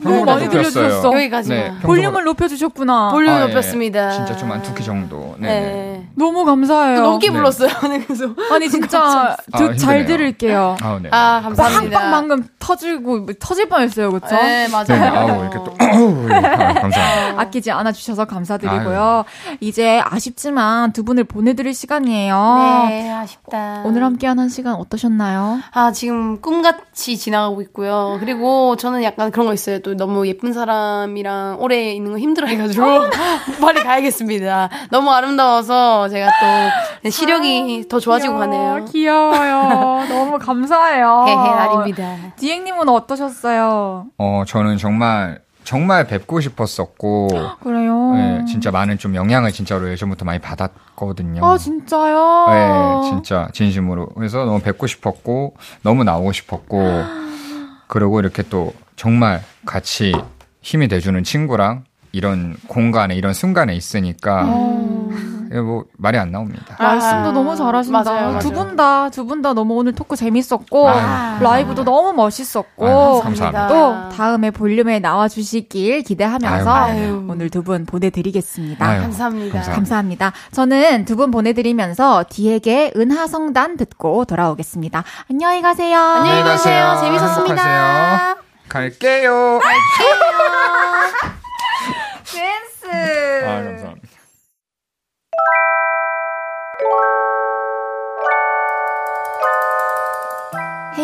너무 많이. 들려주셨어. 여기까지만. 네, 볼륨을 높여주셨구나. 볼륨 아, 예. 높였습니다. 진짜 좀 한두키 정도. 네. 네. 너무 감사해요. 높게 네. 불렀어요. 네, 그래서. 아니 진짜 아, 드- 잘. 들을게요. 아, 네. 아, 빵빵 감사합니다. 방금 터지고 터질 뻔했어요, 그렇죠? 네, 네, 맞아요. 아우, 이렇게 또, 예, 아, 감사합니다. 아끼지 않아 주셔서 감사드리고요. 이제 아쉽지만 두 분을 보내드릴 시간이에요. 네, 아쉽다. 오늘 함께한 한 시간 어떠셨나요? 아, 지금 꿈같이 지나가고 있고요. 그리고 저는 약간 그런 거 있어요. 또 너무 예쁜 사람이랑 오래 있는 거 힘들어 해가지고 빨리 가야겠습니다. 너무 아름다워서 제가 또 네, 시력이 더 좋아지고 가네요. 귀여워요. 너무 감사해요. 헤헤, 아닙니다. 디행님은 어떠셨어요? 어, 저는 정말, 정말 뵙고 싶었었고, 그래요. 네, 진짜 많은 좀 영향을 진짜로 예전부터 많이 받았거든요. 아, 진짜요? 네, 진짜, 진심으로. 그래서 너무 뵙고 싶었고, 너무 나오고 싶었고, 그리고 이렇게 또 정말 같이 힘이 돼주는 친구랑 이런 공간에, 이런 순간에 있으니까, 이게 뭐, 말이 안 나옵니다. 말씀도 아, 너무 잘하신다. 맞아요, 맞아요. 두분 다, 두 분 다 너무 오늘 토크 재밌었고, 아유, 라이브도 너무 멋있었고, 아유, 감사합니다. 또 다음에 볼륨에 나와 주시길 기대하면서 아유. 오늘 두 분 보내드리겠습니다. 아유, 감사합니다. 감사합니다. 감사합니다. 저는 두 분 보내드리면서 디에게 은하성단 듣고 돌아오겠습니다. 안녕히 가세요. 안녕히 가세요. 재밌었습니다. 갈게요. 댄스. 아, 감사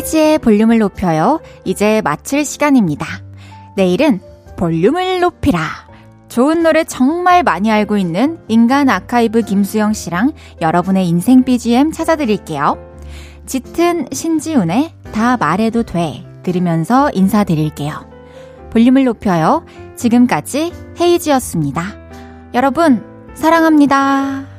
헤이지의 볼륨을 높여요. 이제 마칠 시간입니다. 내일은 볼륨을 높이라. 좋은 노래 정말 많이 알고 있는 인간 아카이브 김수영 씨랑 여러분의 인생 BGM 찾아드릴게요. 짙은 신지훈의 다 말해도 돼. 들으면서 인사드릴게요. 볼륨을 높여요. 지금까지 헤이지였습니다. 여러분, 사랑합니다.